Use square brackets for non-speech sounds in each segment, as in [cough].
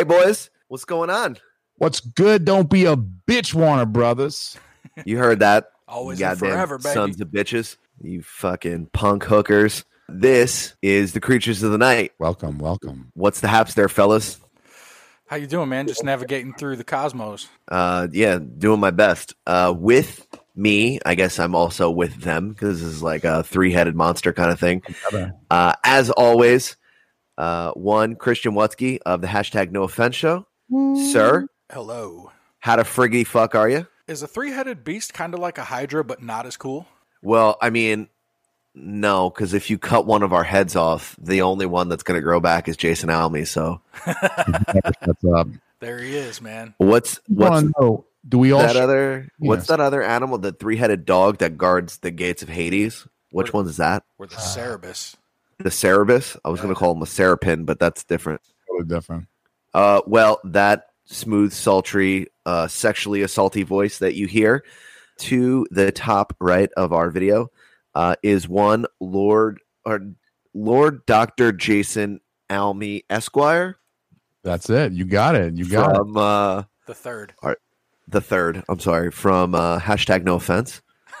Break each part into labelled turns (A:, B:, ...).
A: Hey boys, what's going on?
B: What's good? Don't be a bitch, Warner Brothers. [laughs]
A: You heard that?
C: Always
A: you
C: and forever, baby.
A: Sons of bitches, you fucking punk hookers. This is the creatures of the night.
B: Welcome, welcome.
A: What's the haps there, fellas?
C: How you doing, man? Just navigating through the cosmos.
A: Uh, yeah, doing my best. Uh, with me, I guess I'm also with them because this is like a three-headed monster kind of thing. Uh, as always, uh, one Christian Wutzke of the hashtag No Offense Show, sir.
C: Hello.
A: How the friggity fuck are you?
C: Is a three-headed beast kind of like a hydra, but not as cool?
A: Well, I mean, no, because if you cut one of our heads off, the only one that's going to grow back is Jason Almy. So [laughs]
C: There he is, man.
A: what's what's
B: to know? Do we all?
A: that other? What's
B: Yes.
A: that other animal? The three-headed dog that guards the gates of Hades. Which
C: What-
A: one is that?
C: We're the Cerberus.
A: The Cerberus. I was going to call him a Serapin, but that's different.
B: totally different.
A: Uh, well, that smooth, sultry, uh, sexually assaulty voice that you hear to the top right of our video uh, is one Lord or Lord Doctor Jason Almy Esquire
B: That's it. You got it. You got it.
A: from uh,
C: The third.
A: the third. I'm sorry, from uh, hashtag No Offense. [laughs]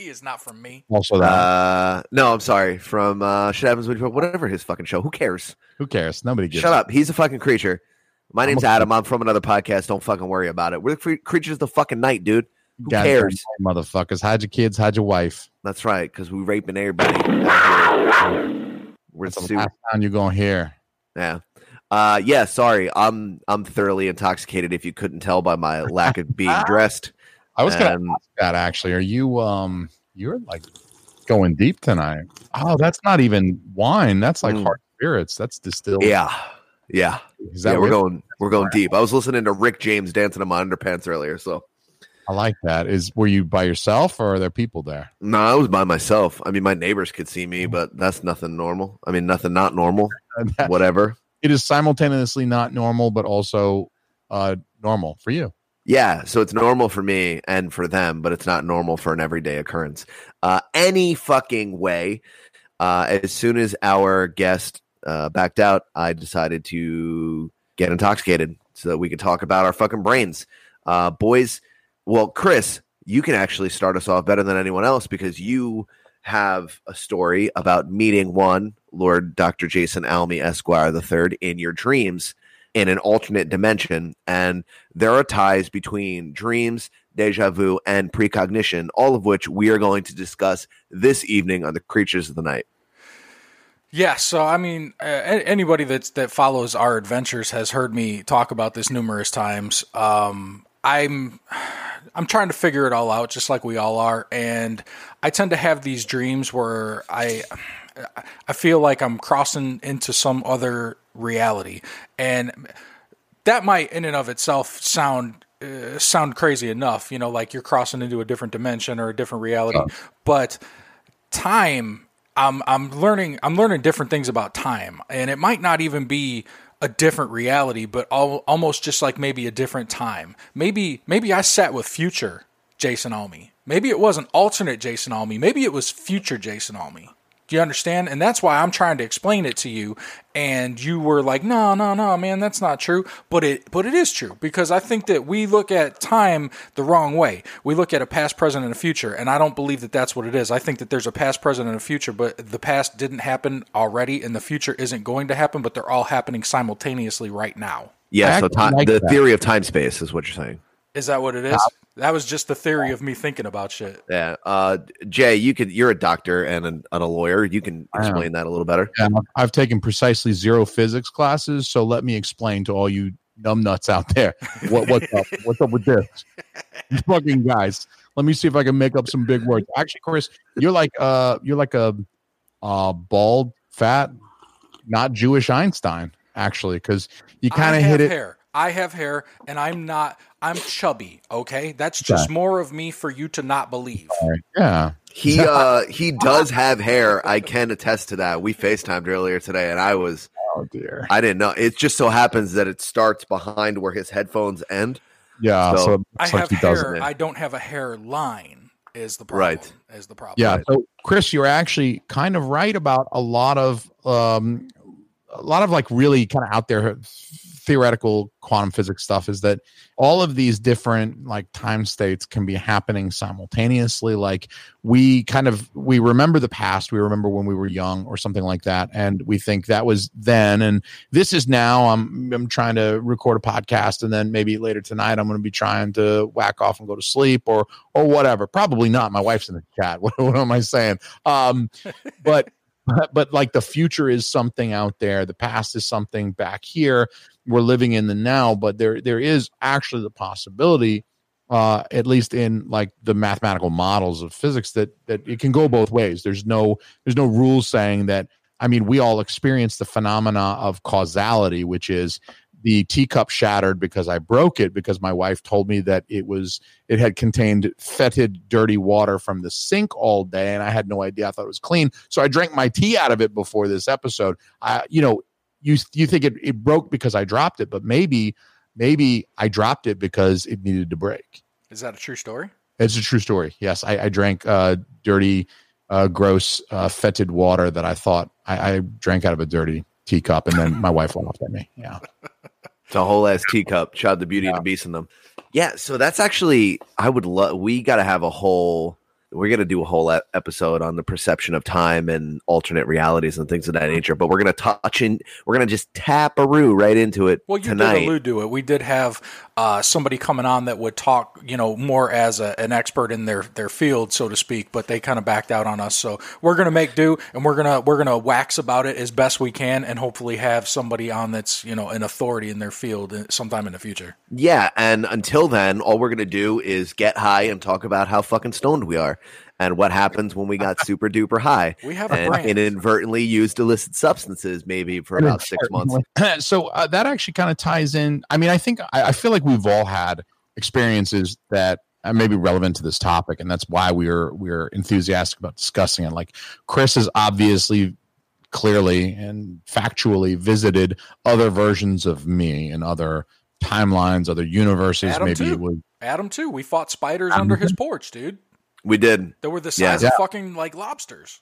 C: He is not from me.
B: Also, that.
A: Uh, no, I'm sorry, from uh, Shit Happens When You whatever his fucking show. Who cares?
B: Who cares? Nobody gives.
A: Shut up. He's a fucking creature. My name's
B: a-
A: Adam. I'm from another podcast. Don't fucking worry about it. We're the cre- creatures of the fucking night, dude. Who
B: Goddamn
A: cares?
B: right, motherfuckers? Hide your kids. Hide your wife.
A: That's right, because we raping everybody. We're
B: That's the
A: su-
B: last sound you're gonna hear.
A: yeah. Uh, yeah, sorry. I'm I'm thoroughly intoxicated. If you couldn't tell by my lack of being [laughs] dressed,
B: I was gonna
A: Um,
B: ask that actually. Are you um? You're like going deep tonight. Oh, that's not even wine. That's like
A: Mm.
B: hard spirits. That's distilled.
A: yeah, yeah, yeah. We're going we're going deep. I was listening to Rick James dancing in my underpants earlier, so
B: I like that. Is were you by yourself or are there people there?
A: no, I was by myself. I mean, my neighbors could see me, but that's nothing normal. I mean, nothing not normal. [laughs] Whatever.
B: it is simultaneously not normal, but also uh, normal for you.
A: Yeah, so it's normal for me and for them, but it's not normal for an everyday occurrence. Uh, any fucking way. Uh, as soon as our guest uh, backed out, I decided to get intoxicated so that we could talk about our fucking brains. Uh, boys, well, Chris, you can actually start us off better than anyone else because you have a story about meeting one Lord Dr. Jason Almy Esquire III in your dreams in an alternate dimension. And there are ties between dreams, deja vu, and precognition, all of which we are going to discuss this evening on the Creatures of the Night.
C: Yeah, so I mean, uh, anybody that's that follows our adventures has heard me talk about this numerous times. Um, I'm I'm trying to figure it all out, just like we all are, and I tend to have these dreams where I I feel like I'm crossing into some other reality, and that might, in and of itself, sound uh, sound crazy enough. You know, like you're crossing into a different dimension or a different reality, but time I'm I'm learning I'm learning different things about time. And it might not even be a different reality but al- almost just like maybe a different time. Maybe maybe I sat with future Jason Almy. Maybe it wasn't alternate Jason Almy. Maybe it was future Jason Almy do you understand? And that's why I'm trying to explain it to you. And you were like no no no man that's not true. But it but it is true because I think that we look at time the wrong way. We look at a past present and a future and I don't believe that that's what it is. I think that there's a past present and a future but the past didn't happen already and the future isn't going to happen but they're all happening simultaneously right now.
A: Yeah,
B: I
A: so
B: actually like
A: the
B: that.
A: theory of time space is what you're saying.
C: is that what it is that was just the theory of me thinking about shit
A: Yeah, uh, Jay, you could. You're a doctor and a, and a lawyer. You can explain that a little better.
B: Yeah, I've taken precisely zero physics classes, so let me explain to all you numbnuts out there what what's up. [laughs] What's up with this? You fucking guys. Let me see if I can make up some big words. Actually, Chris, you're like uh you're like a uh, bald, fat, not Jewish Einstein, actually, because you kind of
C: have
B: hit it.
C: hair. I have hair, and I'm not. I'm chubby. Okay, that's just
B: Okay.
C: more of me for you to not believe.
B: Yeah.
A: He uh he does have hair. I can attest to that. We FaceTimed earlier today and I was
B: Oh dear.
A: I didn't know. It just so happens that it starts behind where his headphones end.
B: Yeah.
A: So,
B: So,
C: I
B: looks like
C: have
B: he doesn't.
C: hair. I don't have a hairline. Is the problem?
A: Right.
C: Is the problem?
B: Yeah. So, Chris, you're actually kind of right about a lot of um, a lot of like really kind of out there theoretical quantum physics stuff. Is that all of these different like time states can be happening simultaneously? Like we kind of we remember the past, we remember when we were young or something like that, and we think that was then, and this is now. I'm I'm trying to record a podcast, and then maybe later tonight I'm going to be trying to whack off and go to sleep or or whatever. Probably not. My wife's in the chat. [laughs] What, what am I saying? Um, but but [laughs] but like the future is something out there. The past is something back here. We're living in the now, but there there is actually the possibility, uh, at least in like the mathematical models of physics, that that it can go both ways. There's no there's no rules saying that. I mean, we all experience the phenomena of causality, which is the teacup shattered because I broke it because my wife told me that it was it had contained fetid, dirty water from the sink all day, and I had no idea. I thought it was clean, so I drank my tea out of it before this episode. I, you know, you you think it, it broke because I dropped it, but maybe maybe I dropped it because it needed to break.
C: Is that a true story?
B: It's a true story. Yes, I, I drank uh, dirty, uh, gross, uh, fetid water that I thought I, I drank out of a dirty teacup, and then my wife laughed at me. Yeah.
A: It's a whole ass teacup. Child the beauty and the beast in them. Yeah, so that's actually I would love we gotta have a whole we're gonna do a whole episode on the perception of time and alternate realities and things of that nature. But we're gonna touch in we're gonna just tap a roo right into it
C: Well, you
A: tonight.
C: did allude to it. We did have uh, somebody coming on that would talk, you know, more as a, an expert in their, their field, so to speak. But they kind of backed out on us, so we're gonna make do, and we're gonna we're gonna wax about it as best we can, and hopefully have somebody on that's you know an authority in their field sometime in the future.
A: Yeah, and until then, all we're gonna do is get high and talk about how fucking stoned we are and what happens when we got [laughs] super duper high.
C: We have a
A: and
C: brand.
A: inadvertently used illicit substances maybe for about six months. [clears throat]
B: so uh, that actually kind of ties in. I mean, I think I, I feel like we've all had experiences that uh, may be relevant to this topic, and that's why we're we're enthusiastic about discussing it. Like Chris has obviously, clearly, and factually visited other versions of me and other timelines, other universes.
C: Adam,
B: maybe
C: too.
B: it was
C: Adam too. We fought spiders
B: Adam
C: under his porch, dude.
A: We did.
C: They were the
A: Yeah.
C: size
B: Yeah.
C: of fucking like lobsters.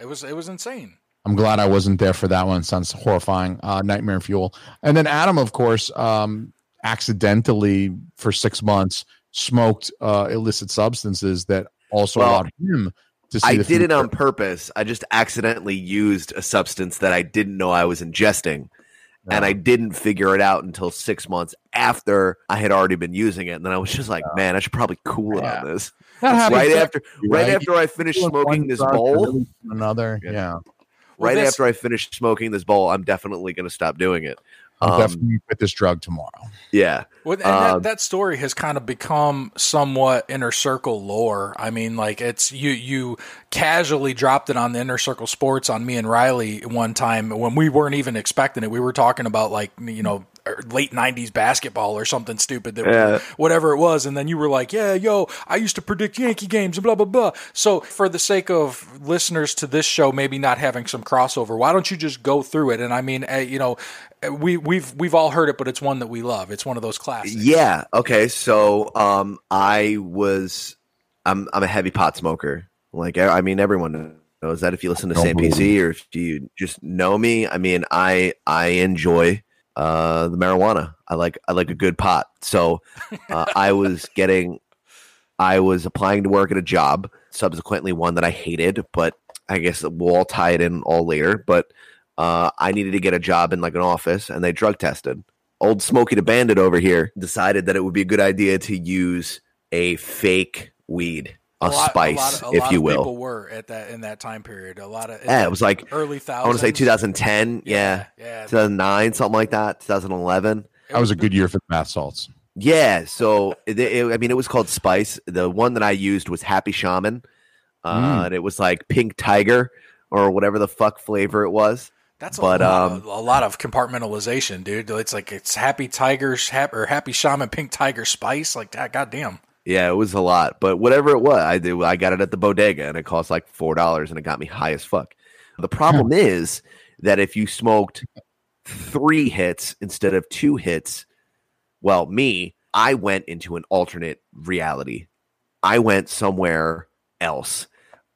C: It was it was insane.
B: I'm glad I wasn't there for that one. It sounds horrifying. Uh, Nightmare Fuel. And then Adam, of course, um, accidentally for six months smoked uh, illicit substances that also
A: Well,
B: allowed him to see
A: I
B: the
A: did it on purpose. I just accidentally used a substance that I didn't know I was ingesting. And I didn't figure it out until six months after I had already been using it. And then I was just like, man, I should probably cool it
B: Yeah.
A: on this.
B: That happens
A: Right after right
B: right?
A: after I finished
B: Doing
A: smoking this bowl,
B: another.
A: Yeah.
B: Yeah,
C: Well,
A: right
C: this-
A: after I finish smoking this bowl, I'm definitely going to stop doing it.
B: I'll
A: Um,
B: definitely quit this drug tomorrow.
A: Yeah.
C: Well, and
A: Um,
C: that, that story has kind of become somewhat inner circle lore. I mean, like it's you you casually dropped it on the inner circle sports on me and Riley one time when we weren't even expecting it. We were talking about like you know late '90s basketball or something stupid that
A: Yeah.
C: whatever it was, and then you were like, "Yeah, yo, I used to predict Yankee games and blah blah blah." So, for the sake of listeners to this show, maybe not having some crossover, why don't you just go through it? And I mean, uh, you know, we we've we've all heard it, but it's one that we love. It's one of those classics.
A: Yeah. Okay. So, um, I was, I'm, I'm a heavy pot smoker. Like, I I mean, everyone knows that if you listen to
B: Don't
A: Sam
B: believe
A: PC or if you just know me, I mean, I, I enjoy, uh, the marijuana. I like, I like a good pot. So, uh, I was [laughs] getting, I was applying to work at a job, subsequently one that I hated, but I guess we'll all tie it in all later. But, uh, I needed to get a job in like an office and they drug tested old Smokey the Bandit over here decided that it would be a good idea to use a fake weed, a,
C: lot-
A: spice,
C: lot of- a
A: if
C: lot
A: you
C: of
A: will.
C: People were at that in that time period. A lot of
A: Yeah, it was like
C: early thousands.
A: I want to say 2010, yeah,
C: yeah.
A: 2009, something like that, 2011.
B: That was a good year for the bath salts.
A: Yeah, so it, it- I mean, it was called Spice. The one that I used was Happy Shaman, uh,
B: Mm.
A: and it was like Pink Tiger or whatever the fuck flavor it was.
C: That's a,
A: But,
C: lot
A: um,
C: of, a lot of compartmentalization, dude. It's like it's Happy Tigers, hap, or Happy Shaman Pink Tiger Spice. Like that, goddamn.
A: Yeah, it was a lot, but whatever it was, I did. I got it at the bodega, and it cost like four dollars, and it got me high as fuck. The problem is that if you smoked three hits instead of two hits, well, me, I went into an alternate reality. I went somewhere else.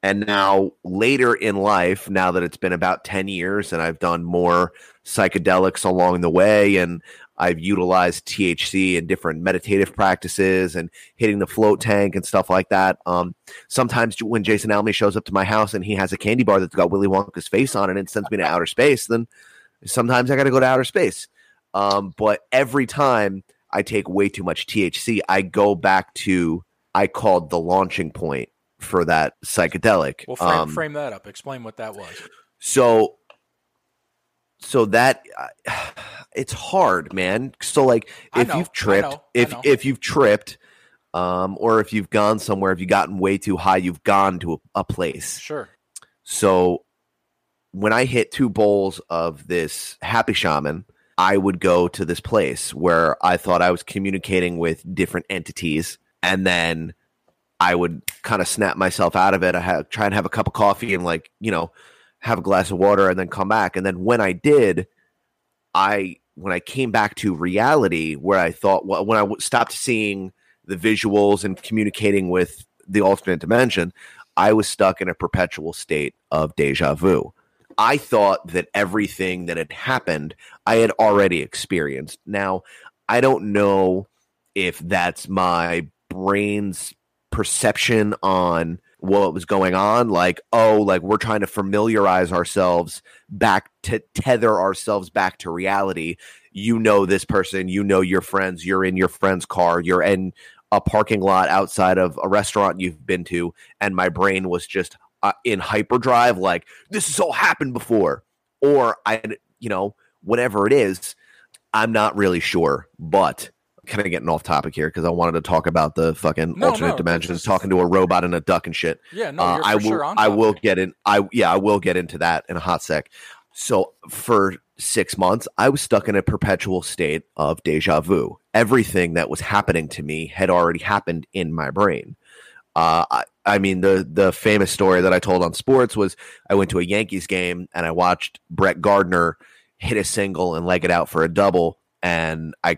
A: And now, later in life, now that it's been about 10 years and I've done more psychedelics along the way, and I've utilized THC in different meditative practices and hitting the float tank and stuff like that. Um, sometimes when Jason Alme shows up to my house and he has a candy bar that's got Willy Wonka's face on it and sends me to outer space, then sometimes I got to go to outer space. Um, but every time I take way too much THC, I go back to I called the launching point for that psychedelic.
C: Well, frame,
A: Um,
C: frame that up. Explain what that was.
A: so, so that uh, [sighs] it's hard, man. So, like, if
C: know,
A: you've
C: I
A: tripped,
C: know, I
A: if if you've tripped, um, or if you've gone somewhere, if you've gotten way too high, you've gone to a, a place.
C: Sure.
A: So when I hit two bowls of this happy shaman, I would go to this place where I thought I was communicating with different entities, and then I would kind of snap myself out of it. I had try and have a cup of coffee and like you know have a glass of water and then come back. And then when I did, I when I came back to reality, where I thought well, when I stopped seeing the visuals and communicating with the alternate dimension, I was stuck in a perpetual state of deja vu. I thought that everything that had happened, I had already experienced. Now, I don't know if that's my brain's perception on what was going on. Like, oh, like we're trying to familiarize ourselves back to tether ourselves back to reality. You know this person, you know your friends, you're in your friend's car, you're in a parking lot outside of a restaurant you've been to, and my brain was just uh, in hyperdrive, like this has all happened before, or I, you know, whatever it is. I'm not really sure, but kind of getting off topic here because I wanted to talk about the fucking
C: No,
A: alternate
C: no,
A: dimensions,
C: is-
A: talking to a robot and a duck and shit.
C: Yeah. No,
A: Uh, I will.
C: sure
A: I will get in. I yeah. I will get into that in a hot sec. So for six months, I was stuck in a perpetual state of deja vu. Everything that was happening to me had already happened in my brain. Uh, I, I mean, the the famous story that I told on sports was I went to a Yankees game and I watched Brett Gardner hit a single and leg it out for a double, and I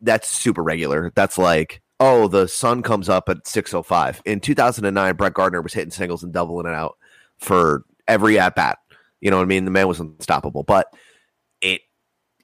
A: that's super regular. That's like oh, the sun comes up at six oh five. In two thousand and nine, Brett Gardner was hitting singles and doubling it out for every at bat. You know what I mean? The man was unstoppable, but it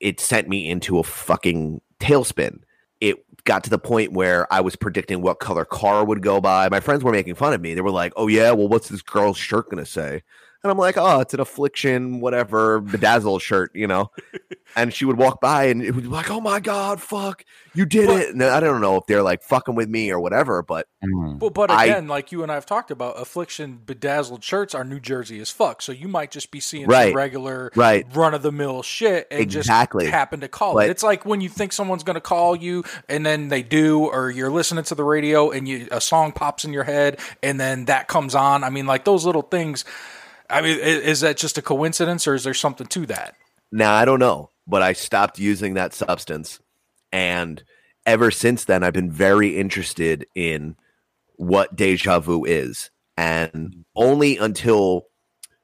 A: it sent me into a fucking tailspin. It got to the point where I was predicting what color car would go by. My friends were making fun of me. They were like, "Oh yeah, well, what's this girl's shirt gonna say?" And I'm like, "Oh, it's an affliction, whatever, bedazzle shirt, you know." [laughs] and she would walk by and it would be like, "Oh my god, fuck, you did
C: But-
A: it!" And I don't know if they're like fucking with me or whatever, but
B: Mm.
C: But, but
A: I-
C: again, like you and I have talked about, affliction bedazzled shirts are New Jersey as fuck. So you might just be seeing
A: Right.
C: some regular
A: right,
C: run of the mill shit and
A: Exactly.
C: just happen to call
A: But-
C: it. It's like when you think someone's going to call you and then they do, or you're listening to the radio and you a song pops in your head and then that comes on. I mean, like those little things. I mean, is that just a coincidence or is there something to that?
A: Now I don't know, but I stopped using that substance, and ever since then, I've been very interested in what deja vu is, and only until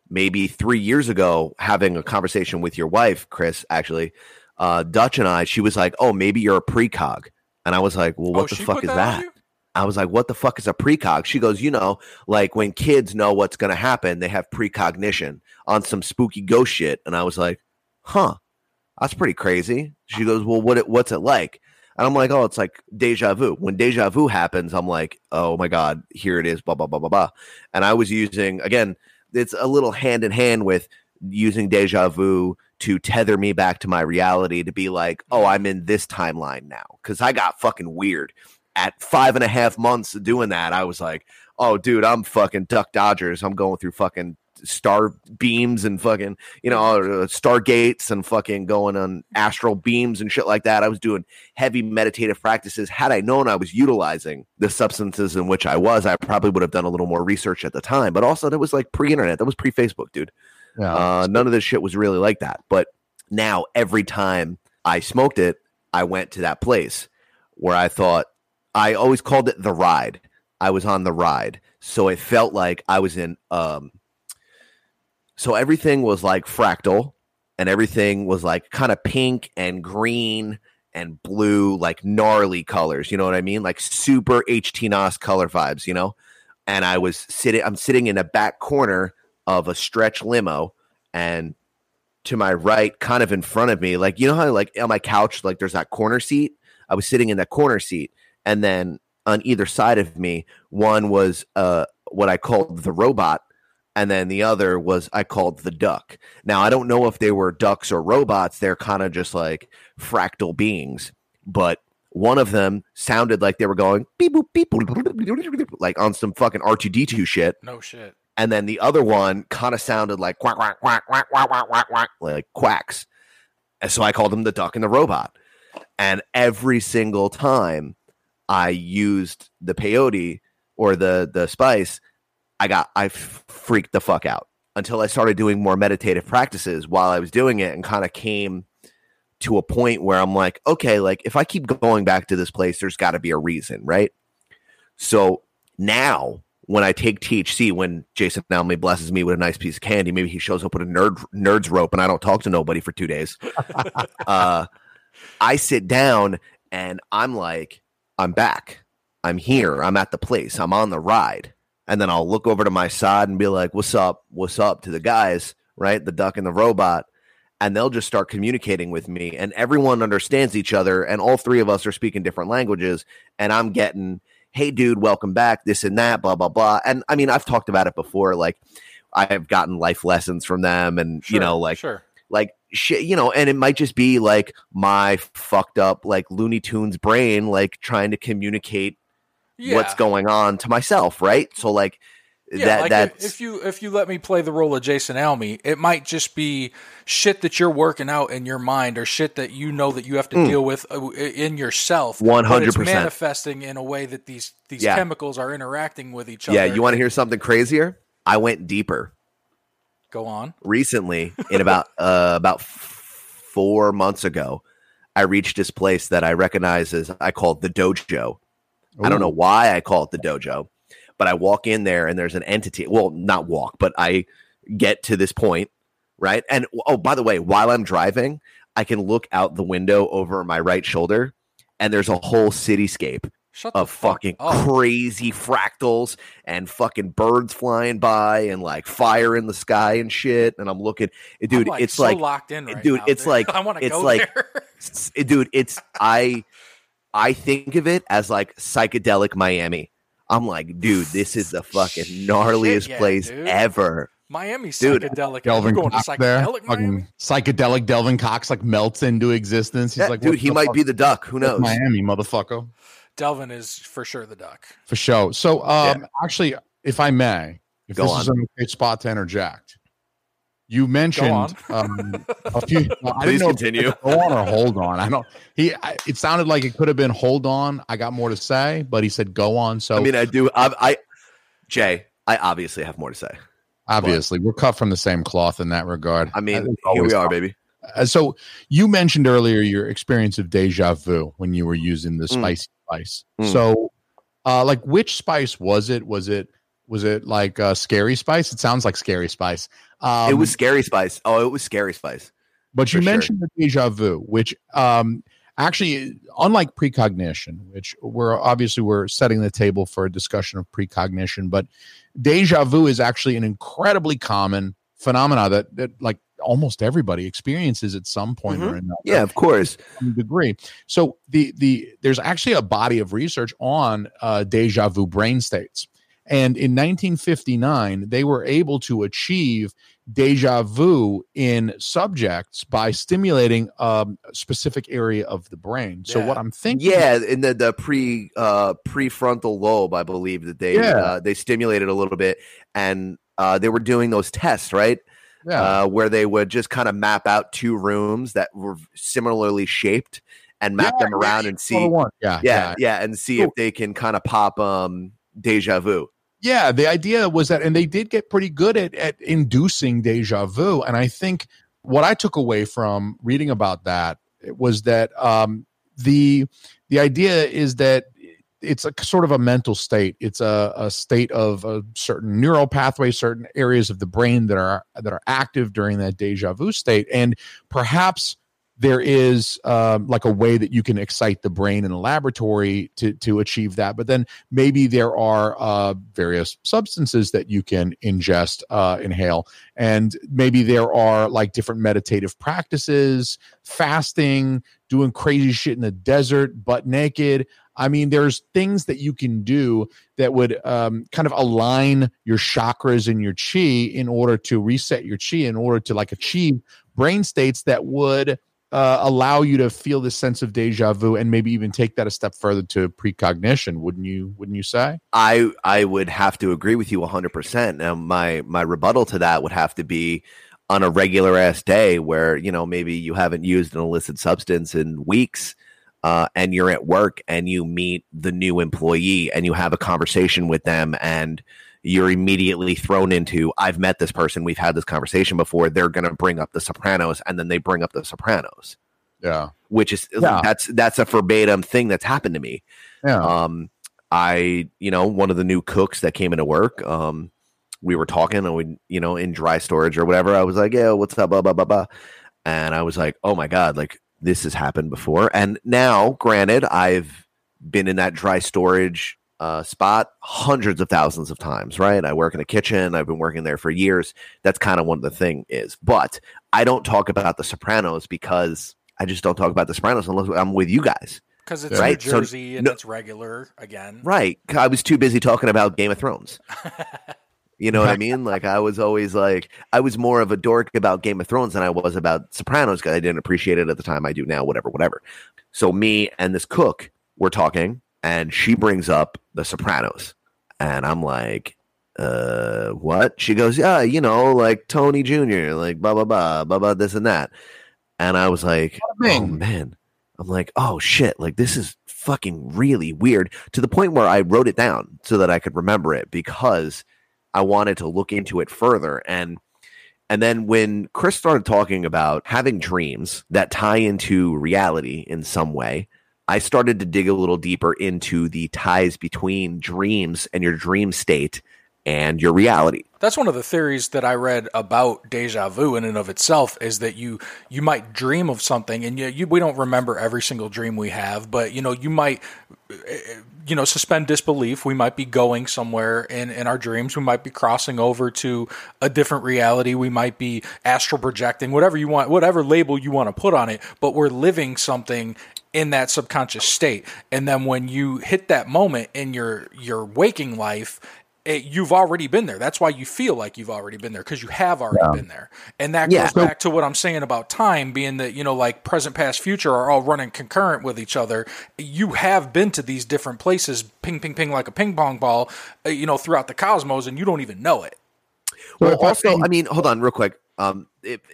A: maybe three years ago, having a conversation with your wife, Chris, actually, uh, Dutch and I, she was like, "Oh, maybe you're a precog," and I was like, "Well, what
C: oh,
A: the fuck is
C: on
A: that?" I was like, what the fuck is a precog? She goes, you know, like when kids know what's going to happen, they have precognition on some spooky ghost shit. And I was like, huh, that's pretty crazy. She goes, well, what it, what's it like? And I'm like, oh, it's like deja vu. When deja vu happens, I'm like, oh my God, here it is, blah, blah, blah, blah, blah. And I was using, again, it's a little hand in hand with using deja vu to tether me back to my reality to be like, oh, I'm in this timeline now. Cause I got fucking weird at five and a half months of doing that, I was like, oh, dude, I'm fucking Duck Dodgers. I'm going through fucking star beams and fucking you know uh, stargates and fucking going on astral beams and shit like that. I was doing heavy meditative practices. Had I known I was utilizing the substances in which I was, I probably would have done a little more research at the time. But also, that was like pre-internet. That was pre-Facebook, dude.
B: Yeah.
A: Uh, none of this shit was really like that. But now every time I smoked it, I went to that place where I thought I always called it the ride. I was on the ride. So it felt like I was in um so everything was like fractal and everything was like kind of pink and green and blue, like gnarly colors. You know what I mean? Like super HT NOS color vibes, you know? And I was sitting I'm sitting in a back corner of a stretch limo and to my right, kind of in front of me, like you know how like on my couch, like there's that corner seat. I was sitting in that corner seat, and then on either side of me, one was uh what I called the robot, and then the other was I called the duck. Now I don't know if they were ducks or robots. They're kind of just like fractal beings, but one of them sounded like they were going beep boop beep boop, like on some fucking R two D two shit
C: No shit.
A: and then the other one kind of sounded like quack quack quack quack quack quack quack quack like quacks. And so I called them the duck and the robot. And every single time I used the peyote or the the spice, I got I f- freaked the fuck out until I started doing more meditative practices while I was doing it and kind of came to a point where I'm like, okay, like if I keep going back to this place, there's got to be a reason, right? So now when I take THC, when Jason Alme blesses me with a nice piece of candy, maybe he shows up with a nerd nerd's rope and I don't talk to nobody for two days. [laughs] uh, I sit down and I'm like, I'm back. I'm here. I'm at the place. I'm on the ride. And then I'll look over to my side and be like, what's up? What's up to the guys, right? The duck and the robot. And they'll just start communicating with me. And everyone understands each other. And all three of us are speaking different languages. And I'm getting, hey, dude, welcome back, this and that, blah, blah, blah. And I mean, I've talked about it before. Like, I've gotten life lessons from them. And, you know, like,
C: sure.
A: like shit, you know, and it might just be like my fucked up like Looney Tunes brain, like trying to communicate
C: Yeah.
A: what's going on to myself, right? So like
C: Yeah,
A: that
C: like if,
A: that's
C: if you if you let me play the role of Jason Alme, it might just be shit that you're working out in your mind or shit that you know that you have to
A: Mm.
C: deal with uh, in yourself.
A: 100%.
C: it's manifesting in a way that these these
A: Yeah.
C: chemicals are interacting with each other.
A: yeah. You want to hear something crazier? I went deeper
C: Go on.
A: recently in [laughs] about uh about f- four months ago. I reached this place that I recognize as I call it the dojo. I don't know why I call it the dojo, but I walk in there and there's an entity. Well, not walk, but I get to this point, right? And oh, by the way, while I'm driving, I can look out the window over my right shoulder and there's a whole cityscape
C: Shut
A: of fucking
C: up.
A: crazy fractals and fucking birds flying by and like fire in the sky and shit. And I'm looking, eh, dude,
C: I'm, like,
A: it's
C: so
A: like,
C: locked in right
A: dude,
C: now,
A: it's like- [laughs]
C: I want to
A: it's
C: go
A: like-
C: there. [laughs]
A: Eh, dude, it's I I think of it as like psychedelic Miami. I'm like, dude, this is the fucking gnarliest
C: yeah,
A: place
C: dude.
A: ever.
C: Miami's
A: Dude,
C: psychedelic.
B: Delvin
C: going
B: Cox
C: to
B: there.
C: psychedelic
B: Fucking
C: Miami?
B: psychedelic Delvin Cox like melts into existence. He's
A: Yeah,
B: like,
A: dude, he might
B: fuck
A: be the duck. Who knows?
B: Miami, motherfucker.
C: Delvin is for sure the duck.
B: For sure. So, um, actually, if I may, if
A: Go
B: this is an okay spot to interject, you mentioned um, a few. well, [laughs] I didn't
A: Please
B: know
A: continue.
B: it's Go on or hold on. I don't. He. I, it sounded like it could have been hold on. I got more to say, but he said go on. So
A: I mean, I do. I, I, Jay, I obviously have more to say.
B: obviously, we're cut from the same cloth in that regard.
A: I mean,
B: think
A: here we
B: always
A: are, baby.
B: Uh, so you mentioned earlier your experience of deja vu when you were using the
A: Mm.
B: spicy spice.
A: Mm.
B: So, uh, like, which spice was it? Was it was it like uh, scary spice? It sounds like scary spice. Um,
A: it was scary spice. Oh, it was scary spice.
B: but you
A: for sure.
B: mentioned the deja vu, which um, actually, unlike precognition, which we're obviously we're setting the table for a discussion of precognition, but deja vu is actually an incredibly common phenomena that that like almost everybody experiences at some point or another
A: Yeah, of course.
B: degree. So the the there's actually a body of research on uh, deja vu brain states, and in 1959 they were able to achieve deja vu in subjects by stimulating um, a specific area of the brain. So
C: Yeah.
B: what I'm thinking,
A: Yeah, in the the pre uh prefrontal lobe, I believe that they
B: Yeah.
A: uh, they stimulated a little bit, and uh, they were doing those tests, right?
B: Yeah.
A: Uh, where they would just kind of map out two rooms that were similarly shaped and map
B: Yeah,
A: them around and see.
B: Yeah.
A: yeah, yeah, and see if they can kind of pop um deja vu.
B: Yeah, the idea was that, and they did get pretty good at, at inducing deja vu. And I think what I took away from reading about that was that um, the the idea is that it's a sort of a mental state. It's a, a state of a certain neural pathway, certain areas of the brain that are that are active during that deja vu state, and perhaps there is um, like a way that you can excite the brain in a laboratory to to achieve that. But then maybe there are uh, various substances that you can ingest uh, inhale. And maybe there are like different meditative practices fasting doing crazy shit in the desert butt naked i mean there's things that you can do that would um, kind of align your chakras and your chi in order to reset your chi in order to like achieve brain states that would uh, allow you to feel this sense of deja vu and maybe even take that a step further to precognition wouldn't you wouldn't you say
A: I I would have to agree with you 100%. Now my my rebuttal to that would have to be on a regular ass day where, you know, maybe you haven't used an illicit substance in weeks uh, and you're at work and you meet the new employee and you have a conversation with them and you're immediately thrown into I've met this person, we've had this conversation before, they're going to bring up the Sopranos and then they bring up the Sopranos,
B: yeah
A: which is
B: Yeah.
A: that's that's a verbatim thing that's happened to me.
B: yeah
A: Um, I, you know, one of the new cooks that came into work, um, we were talking and we, you know, in dry storage or whatever. I was like, yeah, what's up, blah, blah, blah, blah. And I was like, oh my God, like this has happened before. And now, granted, I've been in that dry storage uh, spot hundreds of thousands of times, right? I work in a kitchen. I've been working there for years. That's kind of what the thing is. But I don't talk about the Sopranos because I just don't talk about the Sopranos unless I'm with you guys.
C: because it's
A: Right,
C: New
A: so
C: Jersey and
A: no-
C: it's regular again.
A: Right. I was too busy talking about Game of Thrones. [laughs] You know what I [laughs] mean? Like I was always like I was more of a dork about Game of Thrones than I was about Sopranos because I didn't appreciate it at the time. I do now, whatever, whatever. So me and this cook were talking, and she brings up the Sopranos, and I'm like, uh, what? She goes, yeah, you know, like Tony Jr., like blah blah blah blah blah this and that, and I was like, oh man, I'm like, oh shit, like this is fucking really weird to the point where I wrote it down so that I could remember it because I wanted to look into it further and and then when Chris started talking about having dreams that tie into reality in some way, I started to dig a little deeper into the ties between dreams and your dream state and your reality.
C: That's one of the theories that I read about deja vu in and of itself is that you you might dream of something and you, you we don't remember every single dream we have, but you know you might you know suspend disbelief. We might be going somewhere in in our dreams. We might be crossing over to a different reality. We might be astral projecting, whatever you want, whatever label you want to put on it. But we're living something in that subconscious state, and then when you hit that moment in your your waking life it, you've already been there. That's why you feel like you've already been there because you have already been there. And that
A: Yeah.
C: goes back to what I'm saying about time being that, you know, like present, past, future are all running concurrent with each other. You have been to these different places, ping, ping, ping, like a ping pong ball, uh, you know, throughout the cosmos, and you don't even know it.
A: Well,
B: Well,
A: also, I mean, hold on, real quick, um,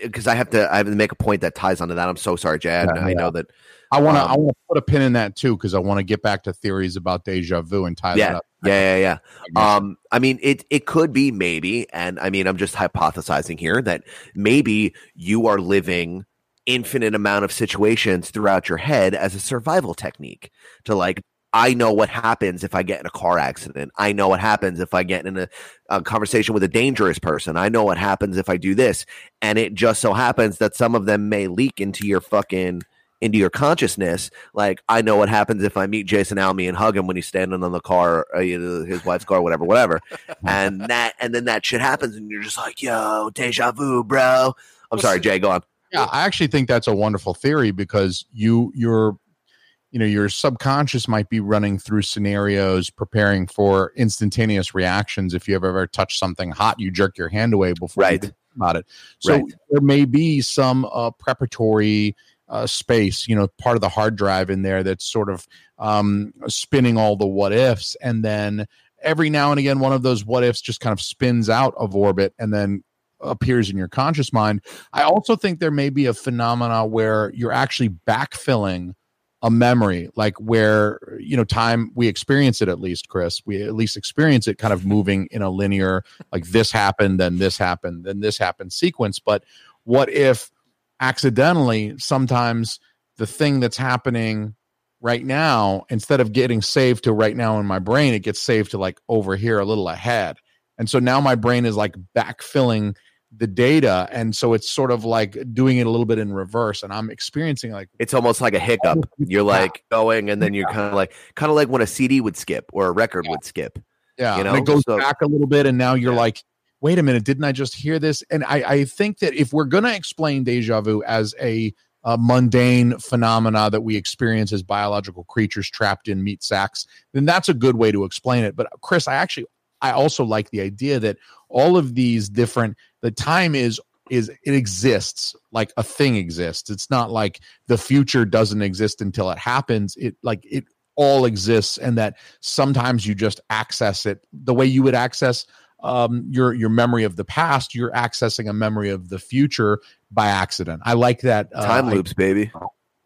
A: because I have to, I have to make a point that ties onto that. I'm so sorry, Jad. I,
B: Yeah,
A: I
B: yeah.
A: know that.
B: I want to
A: um,
B: i want to put a pin in that too because i want to get back to theories about deja vu and tie that
A: Yeah,
B: up
A: yeah, yeah, yeah. Um, I mean, it it could be maybe, and I mean, I'm just hypothesizing here that maybe you are living infinite amount of situations throughout your head as a survival technique to like. I know what happens if I get in a car accident. I know what happens if I get in a, a conversation with a dangerous person. I know what happens if I do this. And it just so happens that some of them may leak into your fucking into your consciousness. Like I know what happens if I meet Jason Alme and hug him when he's standing on the car, uh, you know, his wife's car, whatever, whatever. and [laughs] that, and then that shit happens, and you're just like, "Yo, deja vu, bro." I'm sorry, Jay. Go on.
B: yeah i actually think that's a wonderful theory because you your you know your subconscious might be running through scenarios preparing for instantaneous reactions if you have ever touched something hot you jerk your hand away before you
A: Right.
B: even think about it so
A: Right.
B: there may be some uh, preparatory uh, space you know part of the hard drive in there that's sort of um, spinning all the what ifs and then every now and again one of those what ifs just kind of spins out of orbit and then appears in your conscious mind. I also think there may be a phenomena where you're actually backfilling a memory, like where you know time we experience it at least, Chris. We at least experience it kind of moving in a linear, like this happened, then this happened, then this happened sequence. But what if accidentally sometimes the thing that's happening right now, instead of getting saved to right now in my brain, it gets saved to like over here a little ahead. And so now my brain is like backfilling the data. And so it's sort of like doing it a little bit in reverse. And I'm experiencing like
A: It's almost like a hiccup. You're like going and then you're kind of like kind of like when a CD would skip or a record would skip.
B: Yeah,
A: You
B: and
A: know,
B: it goes
A: so-
B: back a little bit, and now you're
A: Yeah.
B: like, wait a minute, didn't I just hear this? And I, I think that if we're going to explain deja vu as a, a mundane phenomena that we experience as biological creatures trapped in meat sacks, then that's a good way to explain it. But Chris, I actually, I also like the idea that all of these different, the time is is it exists like a thing exists it's not like the future doesn't exist until it happens it like it all exists and that sometimes you just access it the way you would access um, your your memory of the past you're accessing a memory of the future by accident. I like that uh,
A: Time
B: I-
A: loops, baby.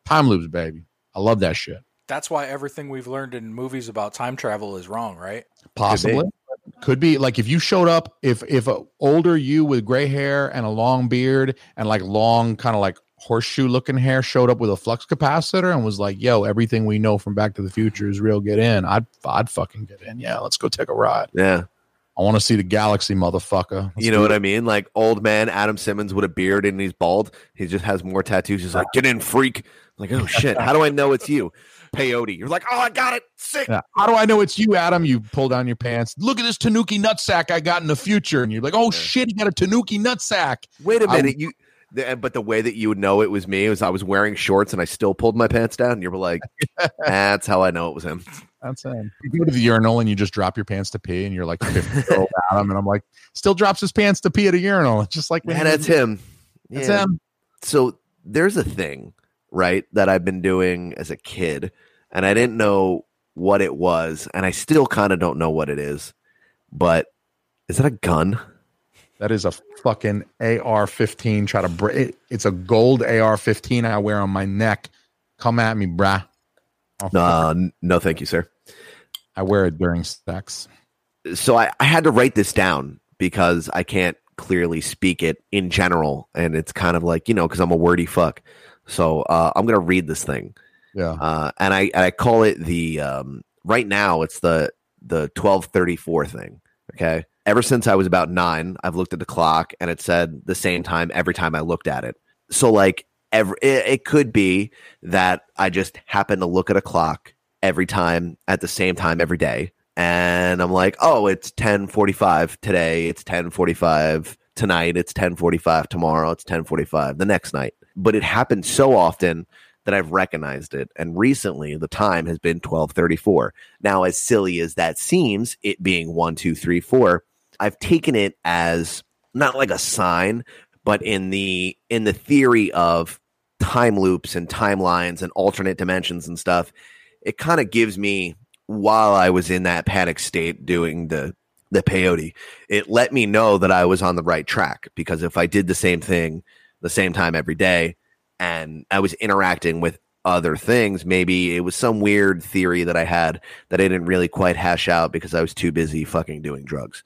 B: time loops baby. I love that shit.
C: That's why everything we've learned in movies about time travel is wrong, right?
B: possibly. Could be. Like if you showed up if if a older you with gray hair and a long beard and like long kind of like horseshoe looking hair showed up with a flux capacitor and was like yo everything we know from back to the future is real get in. I'd i'd fucking get in. Yeah let's go take a ride.
A: Yeah.
B: I want to see the galaxy motherfucker Let's
A: you know what
B: it.
A: I mean? Like old man Adam Simmons with a beard and he's bald. He just has more tattoos. He's like, get in, freak. I'm like, oh shit. How do I know it's you? Peyote. You're like, oh, I got it. Sick.
B: Yeah. How do I know it's you, Adam? You pull down your pants. Look at this Tanuki nutsack I got in the future. And you're like, oh
A: Yeah.
B: shit, he got a Tanuki nutsack.
A: Wait a minute. You. the- But the way that you would know it was me was I was wearing shorts and I still pulled my pants down. And you were like, [laughs] that's how I know it was him.
B: That's him. You go to the urinal and you just drop your pants to pee, and you're like 50 year old [laughs] Adam, and I'm like, still drops his pants to pee at a urinal. It's just like
A: man, that's him.
B: That's
A: Yeah.
B: him.
A: so there's a thing, right, that I've been doing as a kid, and I didn't know what it was, and I still kind of don't know what it is. But is that a gun?
B: That is a fucking AR-15. Try to break. It, it's a gold AR-15 I wear on my neck. Come at me, brah.
A: Uh, no, thank you, sir.
B: I wear it during sex.
A: So I, I had to write this down because I can't clearly speak it in general, and it's kind of like you know because I'm a wordy fuck. So uh, I'm gonna read this thing.
B: Yeah.
A: uh, and I and I call it the um, right now it's the the twelve thirty four thing. Okay, ever since I was about nine, I've looked at the clock and it said the same time every time I looked at it. So like every it, it could be that I just happen to look at a clock every time at the same time every day, and I'm like, oh, it's ten forty five today. It's ten forty five tonight. It's ten forty five tomorrow. It's ten forty five the next night. But it happens so often that I've recognized it. And recently, the time has been 1234. Now, as silly as that seems, it being one, two, three, four, I've taken it as not like a sign, but in the in the theory of time loops and timelines and alternate dimensions and stuff, it kind of gives me while I was in that panic state doing the the peyote, it let me know that I was on the right track because if I did the same thing the same time every day, and I was interacting with other things. Maybe it was some weird theory that I had that I didn't really quite hash out because I was too busy fucking doing drugs.